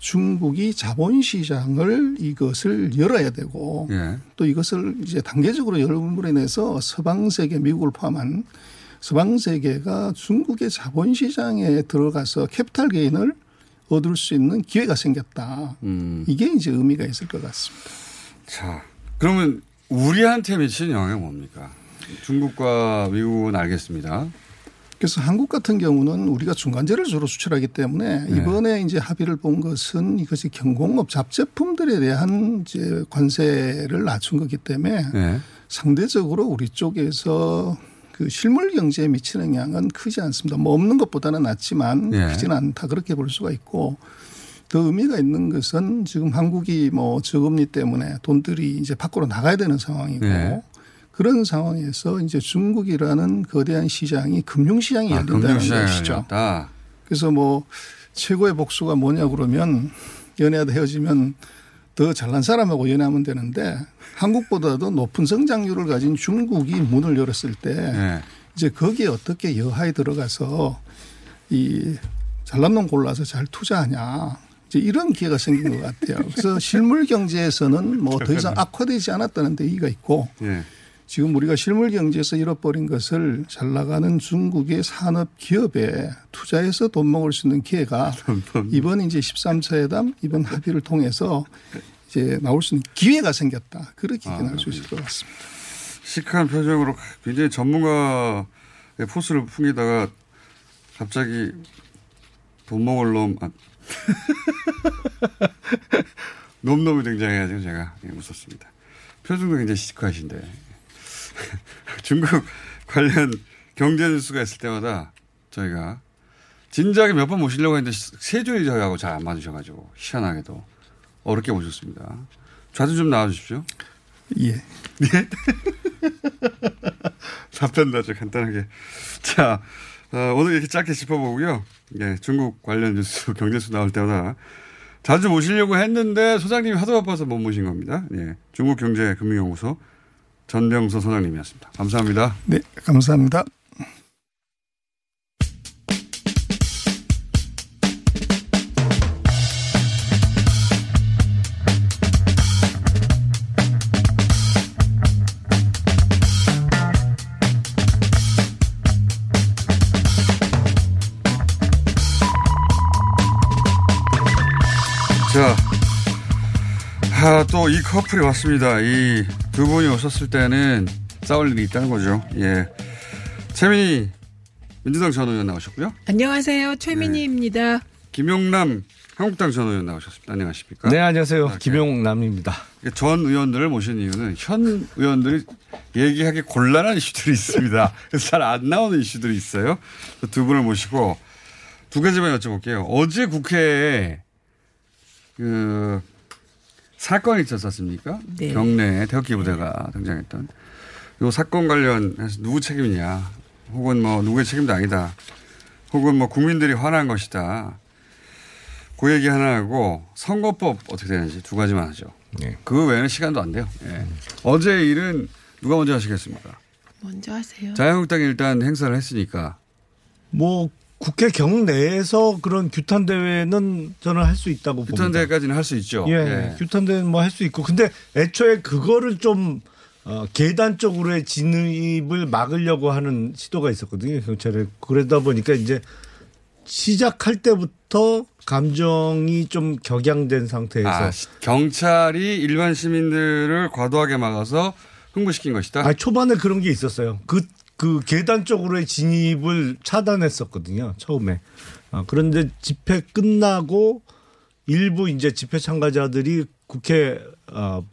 [SPEAKER 13] 중국이 자본시장을 이것을 열어야 되고
[SPEAKER 5] 예.
[SPEAKER 13] 또 이것을 이제 단계적으로 열음으로 인해서 서방 세계 미국을 포함한 서방 세계가 중국의 자본시장에 들어가서 캐피탈 게인을 얻을 수 있는 기회가 생겼다. 이게 이제 의미가 있을 것 같습니다.
[SPEAKER 5] 자, 그러면 우리한테 미치는 영향이 뭡니까? 중국과 미국은 알겠습니다.
[SPEAKER 13] 그래서 한국 같은 경우는 우리가 중간재를 주로 수출하기 때문에
[SPEAKER 5] 네.
[SPEAKER 13] 이번에 이제 합의를 본 것은 이것이 경공업 잡제품들에 대한 이제 관세를 낮춘 거기 때문에
[SPEAKER 5] 네.
[SPEAKER 13] 상대적으로 우리 쪽에서 그 실물 경제에 미치는 영향은 크지 않습니다. 뭐 없는 것보다는 낫지만
[SPEAKER 5] 네.
[SPEAKER 13] 크지는 않다 그렇게 볼 수가 있고 더 의미가 있는 것은 지금 한국이 뭐 저금리 때문에 돈들이 이제 밖으로 나가야 되는 상황이고
[SPEAKER 5] 네.
[SPEAKER 13] 그런 상황에서 이제 중국이라는 거대한 시장이 금융시장이
[SPEAKER 5] 아,
[SPEAKER 13] 열린다는
[SPEAKER 5] 금융시장이
[SPEAKER 13] 것이죠.
[SPEAKER 5] 열렸다.
[SPEAKER 13] 그래서 뭐 최고의 복수가 뭐냐 그러면 연애하다 헤어지면 더 잘난 사람하고 연애하면 되는데 한국보다도 높은 성장률을 가진 중국이 문을 열었을 때
[SPEAKER 5] 네.
[SPEAKER 13] 이제 거기에 어떻게 여하에 들어가서 이 잘난 놈 골라서 잘 투자하냐. 이제 이런 기회가 생긴 것 같아요. 그래서 실물 경제에서는 뭐 더 이상 악화되지 않았다는 데 이의가 있고
[SPEAKER 5] 예.
[SPEAKER 13] 지금 우리가 실물 경제에서 잃어버린 것을 잘 나가는 중국의 산업 기업에 투자해서 돈 먹을 수 있는 기회가 이번 이제 13차 회담 이번 합의를 통해서 이제 나올 수 있는 기회가 생겼다. 그렇게
[SPEAKER 5] 아,
[SPEAKER 13] 견할 수 있을 것 같습니다.
[SPEAKER 5] 시크한 표정으로 굉장히 전문가의 포스를 풍기다가 갑자기 돈 먹을 놈, 아. 놈놈이 등장해가지고 제가 예, 웃었습니다. 표정도 굉장히 시크하신데. 중국 관련 경제 뉴스가 있을 때마다 저희가 진작에 몇 번 모시려고 했는데 세 줄이 저희하고 잘 안 맞으셔가지고 희한하게도 어렵게 모셨습니다. 자주 좀 나와주십시오.
[SPEAKER 13] 예.
[SPEAKER 5] 예? 답변도 아주 간단하게. 자, 어, 오늘 이렇게 짧게 짚어보고요. 예, 중국 관련 뉴스, 경제수 나올 때마다 자주 모시려고 했는데 소장님이 하도 바빠서 못 모신 겁니다. 예, 중국 경제 금융연구소 전병서 소장님이었습니다. 감사합니다.
[SPEAKER 13] 네, 감사합니다.
[SPEAKER 5] 자, 아, 또 이 커플이 왔습니다. 이 두 분이 오셨을 때는 싸울 일이 있다는 거죠. 예. 최민희 민주당 전 의원 나오셨고요.
[SPEAKER 14] 안녕하세요. 최민희입니다.
[SPEAKER 5] 김용남 한국당 전 의원 나오셨습니다. 안녕하십니까?
[SPEAKER 15] 네, 안녕하세요.
[SPEAKER 5] 이렇게
[SPEAKER 15] 김용남입니다.
[SPEAKER 5] 전 의원들을 모신 이유는 현 의원들이 얘기하기 곤란한 이슈들이 있습니다. 잘 안 나오는 이슈들이 있어요. 두 분을 모시고 두 가지만 여쭤볼게요. 어제 국회에 그 사건이 있었지 않습니까?
[SPEAKER 14] 네.
[SPEAKER 5] 경내에 태극기 부대가 등장했던 이 사건 관련해서 누구 책임이냐 혹은 뭐 누구의 책임도 아니다 혹은 뭐 국민들이 화난 것이다 그 얘기 하나 하고 선거법 어떻게 되는지 두 가지만 하죠. 그 외에는 시간도 안 돼요. 예. 어제 일은 누가 먼저 하시겠습니까?
[SPEAKER 14] 먼저 하세요.
[SPEAKER 5] 자유한국당이 일단 행사를 했으니까
[SPEAKER 15] 뭐 국회 경내에서 그런 규탄 대회는 저는 할 수 있다고 봅니다.
[SPEAKER 5] 규탄 대회까지는 할 수 있죠.
[SPEAKER 15] 예,
[SPEAKER 5] 예.
[SPEAKER 15] 규탄 대회는 뭐 할 수 있고 근데 애초에 그거를 좀 어, 계단 쪽으로의 진입을 막으려고 하는 시도가 있었거든요 경찰에 그러다 보니까 이제 시작할 때부터 감정이 좀 격양된 상태에서
[SPEAKER 5] 아, 시- 경찰이 일반 시민들을 과도하게 막아서 흥분시킨 것이다.
[SPEAKER 15] 아 초반에 그런 게 있었어요. 그, 그 계단 쪽으로의 진입을 차단했었거든요. 처음에. 아, 그런데 집회 끝나고 일부 이제 집회 참가자들이 국회 어,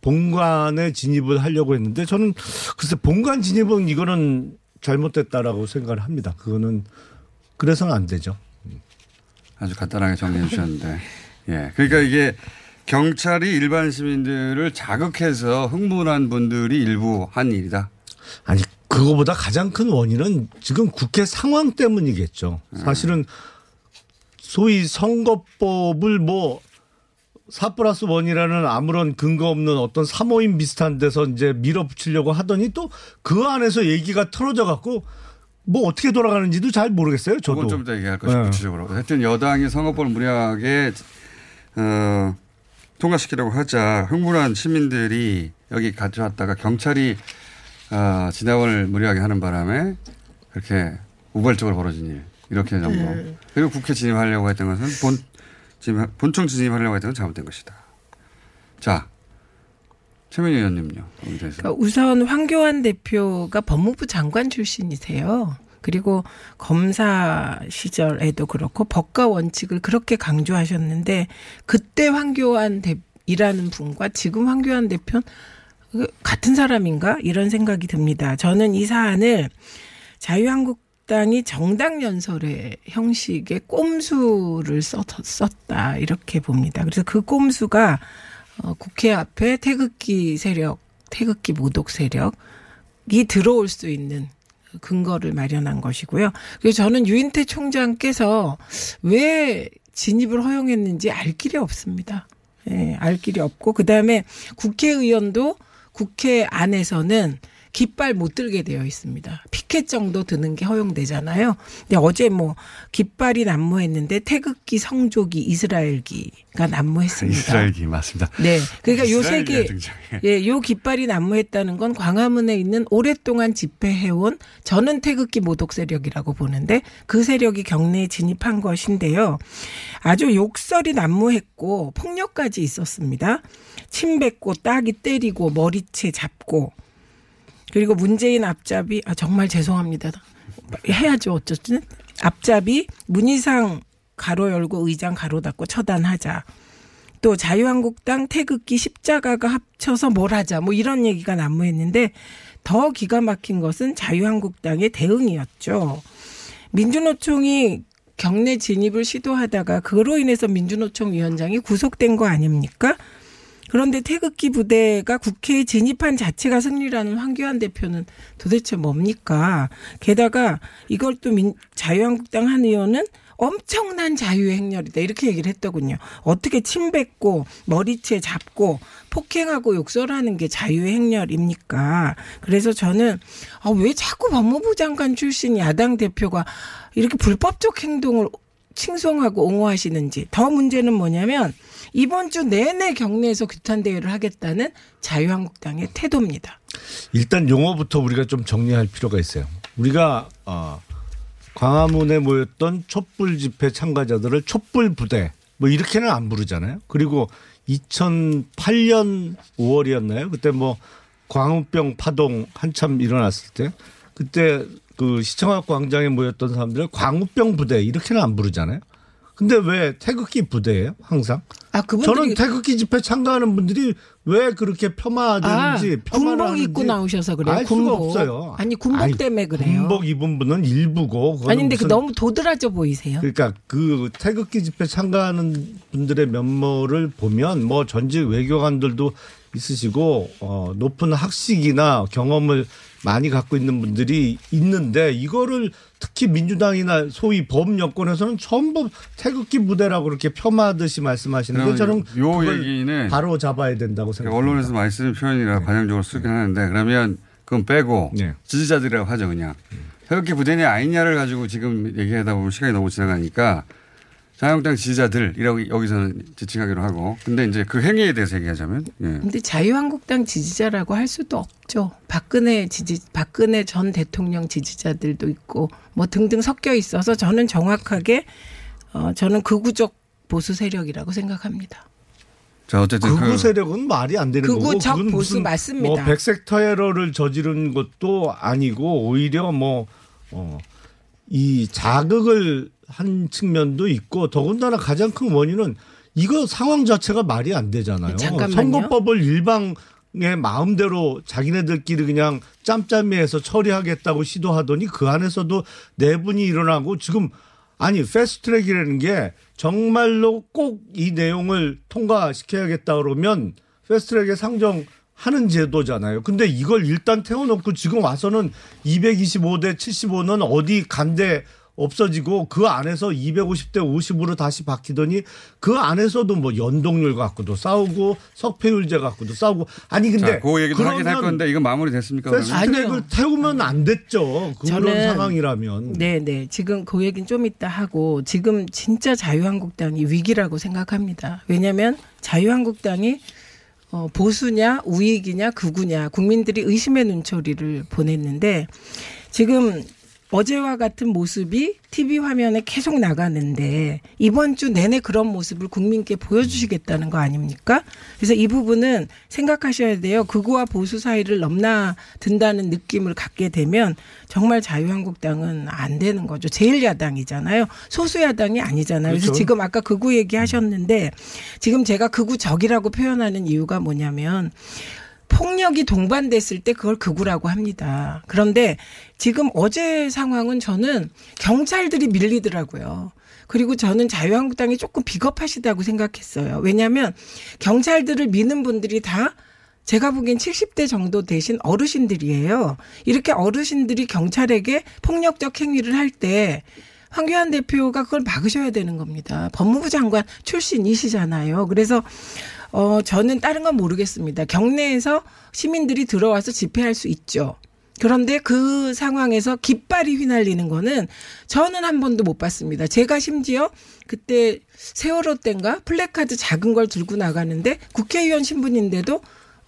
[SPEAKER 15] 본관에 진입을 하려고 했는데 저는 글쎄 본관 진입은 이거는 잘못됐다라고 생각을 합니다. 그거는 그래서는 안 되죠.
[SPEAKER 5] 아주 간단하게 정리해 주셨는데. 예. 그러니까 이게 경찰이 일반 시민들을 자극해서 흥분한 분들이 일부 한 일이다.
[SPEAKER 15] 아니 그거보다 가장 큰 원인은 지금 국회 상황 때문이겠죠. 사실은 소위 선거법을 뭐, 4 플러스 1이라는 아무런 근거 없는 어떤 사모임 비슷한 데서 이제 밀어붙이려고 하더니 또 그 안에서 얘기가 틀어져 갖고 뭐 어떻게 돌아가는지도 잘 모르겠어요. 저도.
[SPEAKER 5] 그건 좀 이따 얘기할 것이
[SPEAKER 15] 네.
[SPEAKER 5] 구체적으로. 하여튼 여당이 선거법을 무리하게 어, 통과시키려고 하자 흥분한 시민들이 여기 가져왔다가 경찰이 어, 진압을 무리하게 하는 바람에 그렇게 우발적으로 벌어진 일 이렇게 정도.
[SPEAKER 14] 네.
[SPEAKER 5] 그리고 국회 진입하려고 했던 것은 본 지금 본청 진입하려고 했던 건 잘못된 것이다. 자, 최민희 의원님요.
[SPEAKER 14] 그러니까 우선 황교안 대표가 법무부 장관 출신이세요. 그리고 검사 시절에도 그렇고 법과 원칙을 그렇게 강조하셨는데 그때 황교안 대이라는 분과 지금 황교안 대표는 그 같은 사람인가 이런 생각이 듭니다. 저는 이 사안을 자유한국 당이 정당 연설의 형식의 꼼수를 썼, 썼다 이렇게 봅니다. 그래서 그 꼼수가 어, 국회 앞에 태극기 세력, 태극기 모독 세력이 들어올 수 있는 근거를 마련한 것이고요. 그리고 저는 유인태 총장께서 왜 진입을 허용했는지 알 길이 없습니다. 예, 알 길이 없고 그다음에 국회의원도 국회 안에서는 깃발 못 들게 되어 있습니다. 피켓 정도 드는 게 허용되잖아요. 근데 어제 뭐 깃발이 난무했는데 태극기, 성조기, 이스라엘기가 난무했습니다.
[SPEAKER 5] 이스라엘기 맞습니다.
[SPEAKER 14] 네. 그러니까 요세
[SPEAKER 5] 이스라엘기가
[SPEAKER 14] 개,
[SPEAKER 5] 등장해.
[SPEAKER 14] 예, 요 깃발이 난무했다는 건 광화문에 있는 오랫동안 집회해온 저는 태극기 모독 세력이라고 보는데 그 세력이 경내에 진입한 것인데요. 아주 욕설이 난무했고 폭력까지 있었습니다. 침 뱉고 따기 때리고 머리채 잡고 그리고 문재인 앞잡이 아 정말 죄송합니다. 해야죠 어쨌든 앞잡이 문희상 가로 열고 의장 가로 닫고 처단하자. 또 자유한국당 태극기 십자가가 합쳐서 뭘 하자 뭐 이런 얘기가 난무했는데 더 기가 막힌 것은 자유한국당의 대응이었죠. 민주노총이 경내 진입을 시도하다가 그로 인해서 민주노총 위원장이 구속된 거 아닙니까? 그런데 태극기 부대가 국회에 진입한 자체가 승리라는 황교안 대표는 도대체 뭡니까? 게다가 이걸 또 민, 자유한국당 한 의원은 엄청난 자유의 행렬이다 이렇게 얘기를 했더군요. 어떻게 침 뱉고 머리채 잡고 폭행하고 욕설하는 게 자유의 행렬입니까? 그래서 저는 아, 왜 자꾸 법무부 장관 출신 야당 대표가 이렇게 불법적 행동을 칭송하고 옹호하시는지 더 문제는 뭐냐면 이번 주 내내 경내에서 규탄 대회를 하겠다는 자유한국당의 태도입니다.
[SPEAKER 15] 일단 용어부터 우리가 좀 정리할 필요가 있어요. 우리가 어, 광화문에 모였던 촛불 집회 참가자들을 촛불 부대 뭐 이렇게는 안 부르잖아요. 그리고 2008년 5월이었나요? 그때 뭐 광우병 파동 한참 일어났을 때 그때 그 시청학 광장에 모였던 사람들을 광우병 부대 이렇게는 안 부르잖아요. 근데 왜 태극기 부대예요? 항상?
[SPEAKER 14] 아, 그분들이-
[SPEAKER 15] 저는 태극기 집회 참가하는 분들이 왜 그렇게 폄하되는지
[SPEAKER 14] 아, 군복 입고 나오셔서 그래요.
[SPEAKER 15] 알
[SPEAKER 14] 군복.
[SPEAKER 15] 수가 없어요.
[SPEAKER 14] 아니 군복
[SPEAKER 15] 아니,
[SPEAKER 14] 때문에 그래요.
[SPEAKER 15] 군복 입은 분은 일부고.
[SPEAKER 14] 아니 근데 그 너무 도드라져 보이세요.
[SPEAKER 15] 그러니까 그 태극기 집회 참가하는 분들의 면모를 보면 뭐 전직 외교관들도 있으시고 어 높은 학식이나 경험을 많이 갖고 있는 분들이 있는데 이거를 특히 민주당이나 소위 범 여권에서는 전부 태극기 부대라고 그렇게 폄하하듯이 말씀하시는데 저는
[SPEAKER 5] 요 얘기는
[SPEAKER 15] 바로 잡아야 된다고 생각합니다.
[SPEAKER 5] 언론에서 많이 쓰는 표현이라 관용적으로 쓰긴 하는데 그러면 그건 빼고 지지자들이라고 하죠 그냥. 태극기 부대냐 아니냐를 가지고 지금 얘기하다 보면 시간이 너무 지나가니까 자유한국당 지지자들이라고 여기서는 지칭하기로 하고 근데 이제 그 행위에 대해서 얘기하자면 예.
[SPEAKER 14] 근데 자유한국당 지지자라고 할 수도 없죠. 박근혜 지지 박근혜 전 대통령 지지자들도 있고 뭐 등등 섞여 있어서 저는 정확하게 어 저는 극우적 보수 세력이라고 생각합니다.
[SPEAKER 5] 자 어쨌든
[SPEAKER 15] 극우
[SPEAKER 5] 그-
[SPEAKER 15] 세력은 말이 안 되는 거고
[SPEAKER 14] 극우적
[SPEAKER 15] 그건
[SPEAKER 14] 보수
[SPEAKER 15] 무슨
[SPEAKER 14] 맞습니다.
[SPEAKER 15] 뭐 백색 테러를 저지른 것도 아니고 오히려 뭐 어, 이 자극을 한 측면도 있고 더군다나 가장 큰 원인은 이거 상황 자체가 말이 안 되잖아요.
[SPEAKER 14] 잠깐만요.
[SPEAKER 15] 선거법을 일방 의 마음대로 자기네들끼리 그냥 짬짬이해서 처리하겠다고 시도하더니 그 안에서도 내분이 일어나고 지금 아니 패스트트랙이라는 게 정말로 꼭 이 내용을 통과시켜야겠다 그러면 패스트트랙에 상정 하는 제도잖아요. 근데 이걸 일단 태워놓고 지금 와서는 225대 75는 어디 간대 없어지고 그 안에서 250대 50으로 다시 바뀌더니 그 안에서도 뭐 연동률 갖고도 싸우고 석패율제 갖고도 싸우고 아니 근데
[SPEAKER 5] 자, 그 얘기도 하긴 할 건데 이건 마무리 됐습니까?
[SPEAKER 15] 패스트트랙을 태우면 안 됐죠. 그런
[SPEAKER 14] 저는-
[SPEAKER 15] 상황이라면.
[SPEAKER 14] 네, 네. 지금 그 얘기는 좀 이따 하고 지금 진짜 자유한국당이 위기라고 생각합니다. 왜냐하면 자유한국당이 어, 보수냐 우익이냐 극우냐 국민들이 의심의 눈초리를 보냈는데 지금 어제와 같은 모습이 TV 화면에 계속 나가는데 이번 주 내내 그런 모습을 국민께 보여주시겠다는 거 아닙니까? 그래서 이 부분은 생각하셔야 돼요. 극우와 보수 사이를 넘나든다는 느낌을 갖게 되면 정말 자유한국당은 안 되는 거죠. 제1야당이잖아요. 소수 야당이 아니잖아요. 그래서
[SPEAKER 16] 그렇죠.
[SPEAKER 14] 지금 아까 극우 얘기하셨는데 지금 제가 극우 적이라고 표현하는 이유가 뭐냐면 폭력이 동반됐을 때 그걸 극우라고 합니다. 그런데 지금 어제 상황은 저는 경찰들이 밀리더라고요. 그리고 저는 자유한국당이 조금 비겁하시다고 생각했어요. 왜냐하면 경찰들을 미는 분들이 다 제가 보기엔 70대 정도 되신 어르신들이에요. 이렇게 어르신들이 경찰에게 폭력적 행위를 할때 황교안 대표가 그걸 막으셔야 되는 겁니다. 법무부 장관 출신이시잖아요. 그래서 어 저는 다른 건 모르겠습니다. 경내에서 시민들이 들어와서 집회할 수 있죠. 그런데 그 상황에서 깃발이 휘날리는 거는 저는 한 번도 못 봤습니다. 제가 심지어 그때 세월호 때인가 플래카드 작은 걸 들고 나가는데 국회의원 신분인데도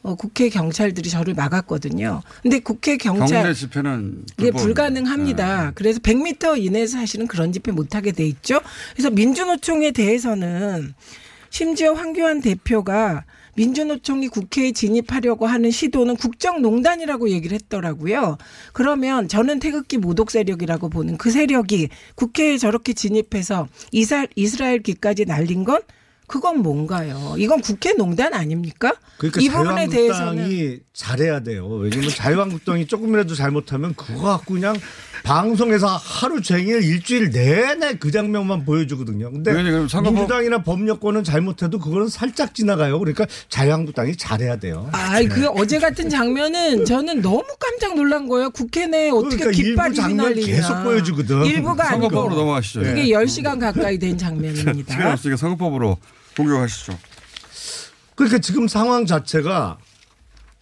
[SPEAKER 14] 어, 국회 경찰들이 저를 막았거든요. 근데 국회 경찰
[SPEAKER 5] 경내 집회는
[SPEAKER 14] 예. 불가능합니다. 그래서 100m 이내에서 사실은 그런 집회 못 하게 돼 있죠. 그래서 민주노총에 대해서는 심지어 황교안 대표가 민주노총이 국회에 진입하려고 하는 시도는 국정농단이라고 얘기를 했더라고요. 그러면 저는 태극기 모독 세력이라고 보는 그 세력이 국회에 저렇게 진입해서 이스라엘, 이스라엘기까지 날린 건 그건 뭔가요? 이건 국회 농단 아닙니까?
[SPEAKER 15] 그러니까
[SPEAKER 14] 이 부분에 대해서는
[SPEAKER 15] 자유한국당이 잘해야 돼요. 왜냐면 자유한국당이 조금이라도 잘못하면 그거 갖고 그냥 방송에서 하루 종일 일주일 내내 그 장면만 보여주거든요. 근데
[SPEAKER 5] 선거법-
[SPEAKER 15] 민주당이나 법력권은 잘못해도 그거는 살짝 지나가요. 그러니까 자유한국당이 잘해야 돼요.
[SPEAKER 14] 아, 그 어제 같은 장면은 저는 너무 깜짝 놀란 거예요. 국회 내에 어떻게
[SPEAKER 15] 그러니까
[SPEAKER 14] 깃발이
[SPEAKER 15] 장면
[SPEAKER 14] 휘날리냐.
[SPEAKER 15] 계속 보여주거든.
[SPEAKER 14] 일부가 아니고
[SPEAKER 5] 선거법으로 넘어가시죠.
[SPEAKER 14] 그게
[SPEAKER 5] 예.
[SPEAKER 14] 10시간 가까이 된 장면입니다.
[SPEAKER 5] 시간 없으니까 선거법으로 공격하시죠.
[SPEAKER 15] 그러니까 지금 상황 자체가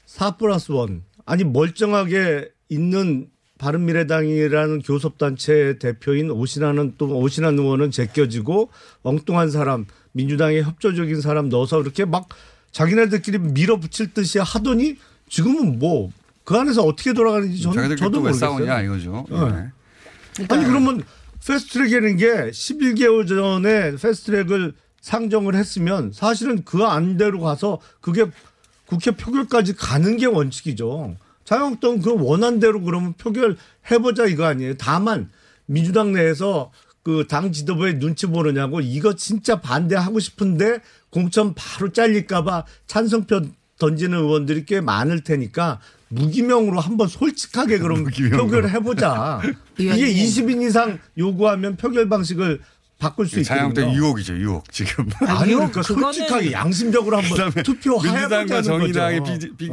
[SPEAKER 15] 4 플러스 1 아니 멀쩡하게 있는 바른미래당이라는 교섭단체 대표인 오신하는 또 오신한 의원은 제껴지고 엉뚱한 사람 민주당의 협조적인 사람 넣어서 이렇게 막 자기네들끼리 밀어붙일 듯이 하더니 지금은 뭐 그 안에서 어떻게 돌아가는지 저는 저도 모르겠어요.
[SPEAKER 5] 싸우냐 이거죠.
[SPEAKER 15] 네.
[SPEAKER 5] 예.
[SPEAKER 15] 아니 그러면 패스트트랙이라는 게 11개월 전에 패스트트랙을 상정을 했으면 사실은 그 안대로 가서 그게 국회 표결까지 가는 게 원칙이죠. 자유한국당 그 원안대로 그러면 표결 해보자 이거 아니에요. 다만 민주당 내에서 그 당 지도부의 눈치 보느냐고 이거 진짜 반대하고 싶은데 공천 바로 잘릴까봐 찬성표 던지는 의원들이 꽤 많을 테니까 무기명으로 한번 솔직하게 그럼 표결을 해보자. 이게
[SPEAKER 14] 의원님.
[SPEAKER 15] 20인 이상 요구하면 표결 방식을 바꿀 수 있거든요.
[SPEAKER 5] 자유한국당 유혹이죠, 유혹 지금.
[SPEAKER 15] 아니, 그러니까 솔직하게 양심적으로 한번 투표해보자는
[SPEAKER 5] 민주당과 정의당이
[SPEAKER 15] 거죠.
[SPEAKER 5] 비, 비,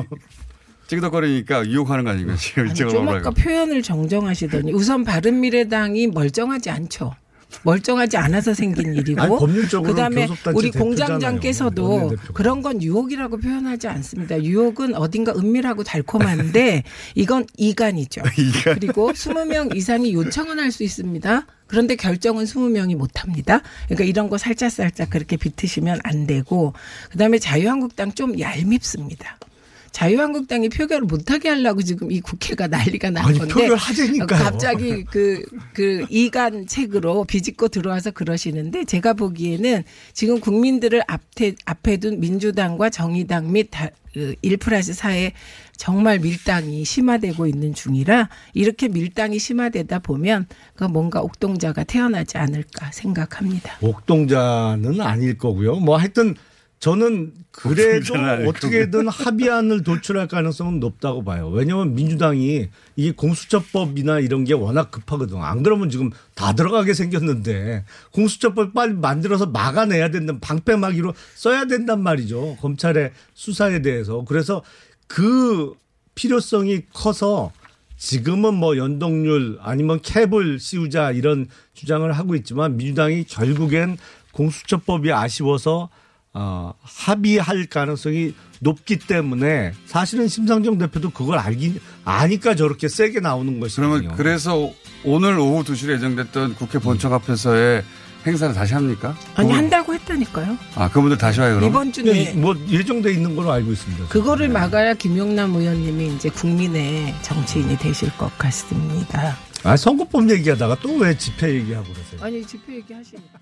[SPEAKER 5] 찌그덕거리니까 유혹하는 거 아닙니까? 지금
[SPEAKER 14] 좀 아까. 표현을 정정하시더니 우선 바른미래당이 멀쩡하지 않죠. 멀쩡하지 않아서 생긴 일이고 그다음에 우리. 공장장께서도. 그런 건 유혹이라고 표현하지 않습니다. 유혹은 어딘가 은밀하고 달콤한데 이건 이간이죠. 그리고 20명 이상이 요청은 할 수 있습니다. 그런데 결정은 20명이 못 합니다. 그러니까 이런 거 살짝살짝 그렇게 비트시면 안 되고 그다음에 자유한국당 좀 얄밉습니다. 자유한국당이 표결을 못하게 하려고 지금 이 국회가 난리가 난
[SPEAKER 15] 아니,
[SPEAKER 14] 건데
[SPEAKER 15] 표결하자니까요.
[SPEAKER 14] 갑자기 그, 그 이간 책으로 비집고 들어와서 그러시는데 제가 보기에는 지금 국민들을 앞에, 앞에 둔 민주당과 정의당 및 다, 그, 1 플러스 4에 정말 밀당이 심화되고 있는 중이라 이렇게 밀당이 심화되다 보면 그 뭔가 옥동자가 태어나지 않을까 생각합니다.
[SPEAKER 15] 옥동자는 아닐 거고요. 뭐 하여튼 저는 그래도 어떻게든 합의안을 도출할 가능성은 높다고 봐요. 왜냐하면 민주당이 이게 공수처법이나 이런 게 워낙 급하거든. 안 그러면 지금 다 들어가게 생겼는데 공수처법 빨리 만들어서 막아내야 된다는 방패막이로 써야 된단 말이죠. 검찰의 수사에 대해서. 그래서 그 필요성이 커서 지금은 뭐 연동률 아니면 캡을 씌우자 이런 주장을 하고 있지만 민주당이 결국엔 공수처법이 아쉬워서 어, 합의할 가능성이 높기 때문에 사실은 심상정 대표도 그걸 알기 아니까 저렇게 세게 나오는 것이거든요.
[SPEAKER 5] 그러면 그래서 오늘 오후 2시에 예정됐던 국회 본청 앞에서의 행사를 다시 합니까?
[SPEAKER 14] 아니
[SPEAKER 5] 그분-
[SPEAKER 14] 한다고 했다니까요.
[SPEAKER 5] 아 그분들 다시 와요 그럼?
[SPEAKER 14] 이번 주 내.
[SPEAKER 15] 뭐 예정돼 있는 걸로 알고 있습니다.
[SPEAKER 14] 그거를 막아야 김용남 의원님이 이제 국민의 정치인이 되실 것 같습니다.
[SPEAKER 15] 아 선거법 얘기하다가 또 왜 집회 얘기하고 그러세요?
[SPEAKER 14] 아니 집회 얘기하시니까.